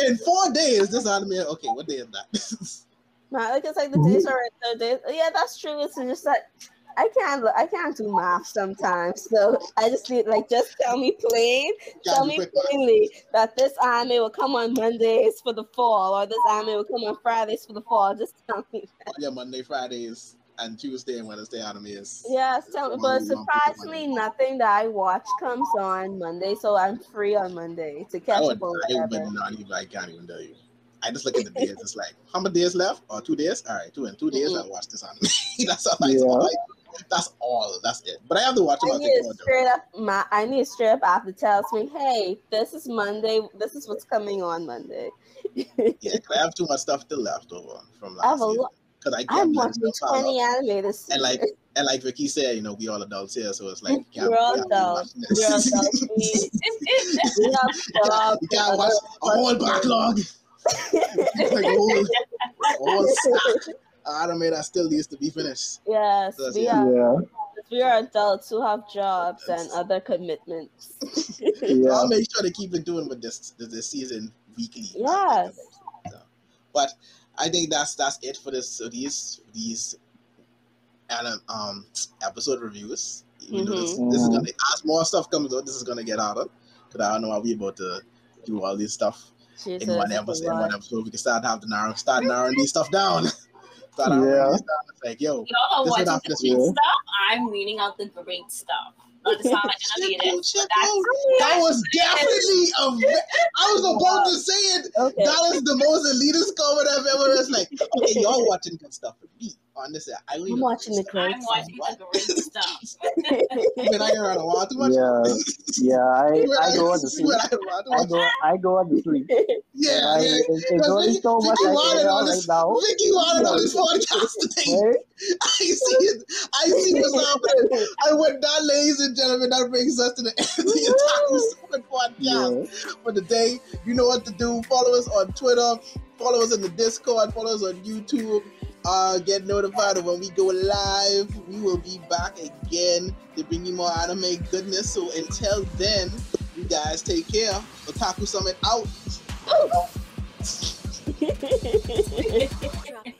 in four days, this anime. Okay, what day is that? Not like it's like the days are the days. Yeah, that's true. It's just that I can't. I can't do math sometimes. So I just need like just tell me plain. Tell me plainly that this anime will come on Mondays for the fall, or this anime will come on Fridays for the fall. Just tell me. yeah, Monday, Fridays, and Tuesday and Wednesday animes. Yes, tell me. But Monday, long people surprisingly, nothing that I watch comes on Monday, so I'm free on Monday to I catch would, up on I whatever. would not even. I can't even tell you. I just look at the days. It's like how many days left? Or two days? All right, two and two mm-hmm. days. I watch this anime. that's all. That's Yeah. all. I, that's all. That's it. But I have to watch I need the a order. straight up. My I need a straight up app that tells me, "Hey, this is Monday. This is what's coming on Monday." yeah, I have too much stuff still left over from I have last a year. lot. Because I I'm can't blend watching stuff out. twenty anime this And like season. and like Vicky said, you know, we all adults here, so it's like you can't, We're all you can't be adults. We're this. adults. We, we have jobs. you can't watch a whole backlog. like a whole, a whole stack of anime that still needs to be finished. Yes, Does, we yeah. are. Yeah, We are adults who have jobs and other commitments. yeah. I'll make sure to keep it doing with this this, this season weekly. Yes. So, but I think that's that's it for this. So these these um episode reviews. You know, this, this is Mhm. gonna as more stuff comes out. This is gonna get harder because I don't know how we about to do all this stuff Jesus, in one episode. In one episode, we can start have to narrow start narrowing these stuff down. start Yeah. down. Like yo, Y'all are This is watching the this good stuff. I'm reading out the great stuff. Not to sound like an check elitist. out, check That's, out. That was definitely a. I was about to say it. Okay. That is the most elitist comment I've ever. It's like, okay, y'all watching good stuff with me on this. I only I'm know watching the stuff. great I'm watching the great stuff. You've been a while too much. Yeah, yeah. I, I go on to sleep. been hanging around too I go, I go on to sleep. Yeah, I, yeah. it, it's Because only Vicky- so much Vicky I wanted can on this- right now. Vicky wanted on this podcast today. I see it. I see what's happening. And with that, ladies and gentlemen, that brings us to the end of the Otaku Summit podcast. Yeah. for the day. You know what to do. Follow us on Twitter. Follow us in the Discord. Follow us on YouTube. Uh, get notified of when we go live. We will be back again to bring you more anime goodness. So until then, you guys take care. Otaku Summit out. Ooh.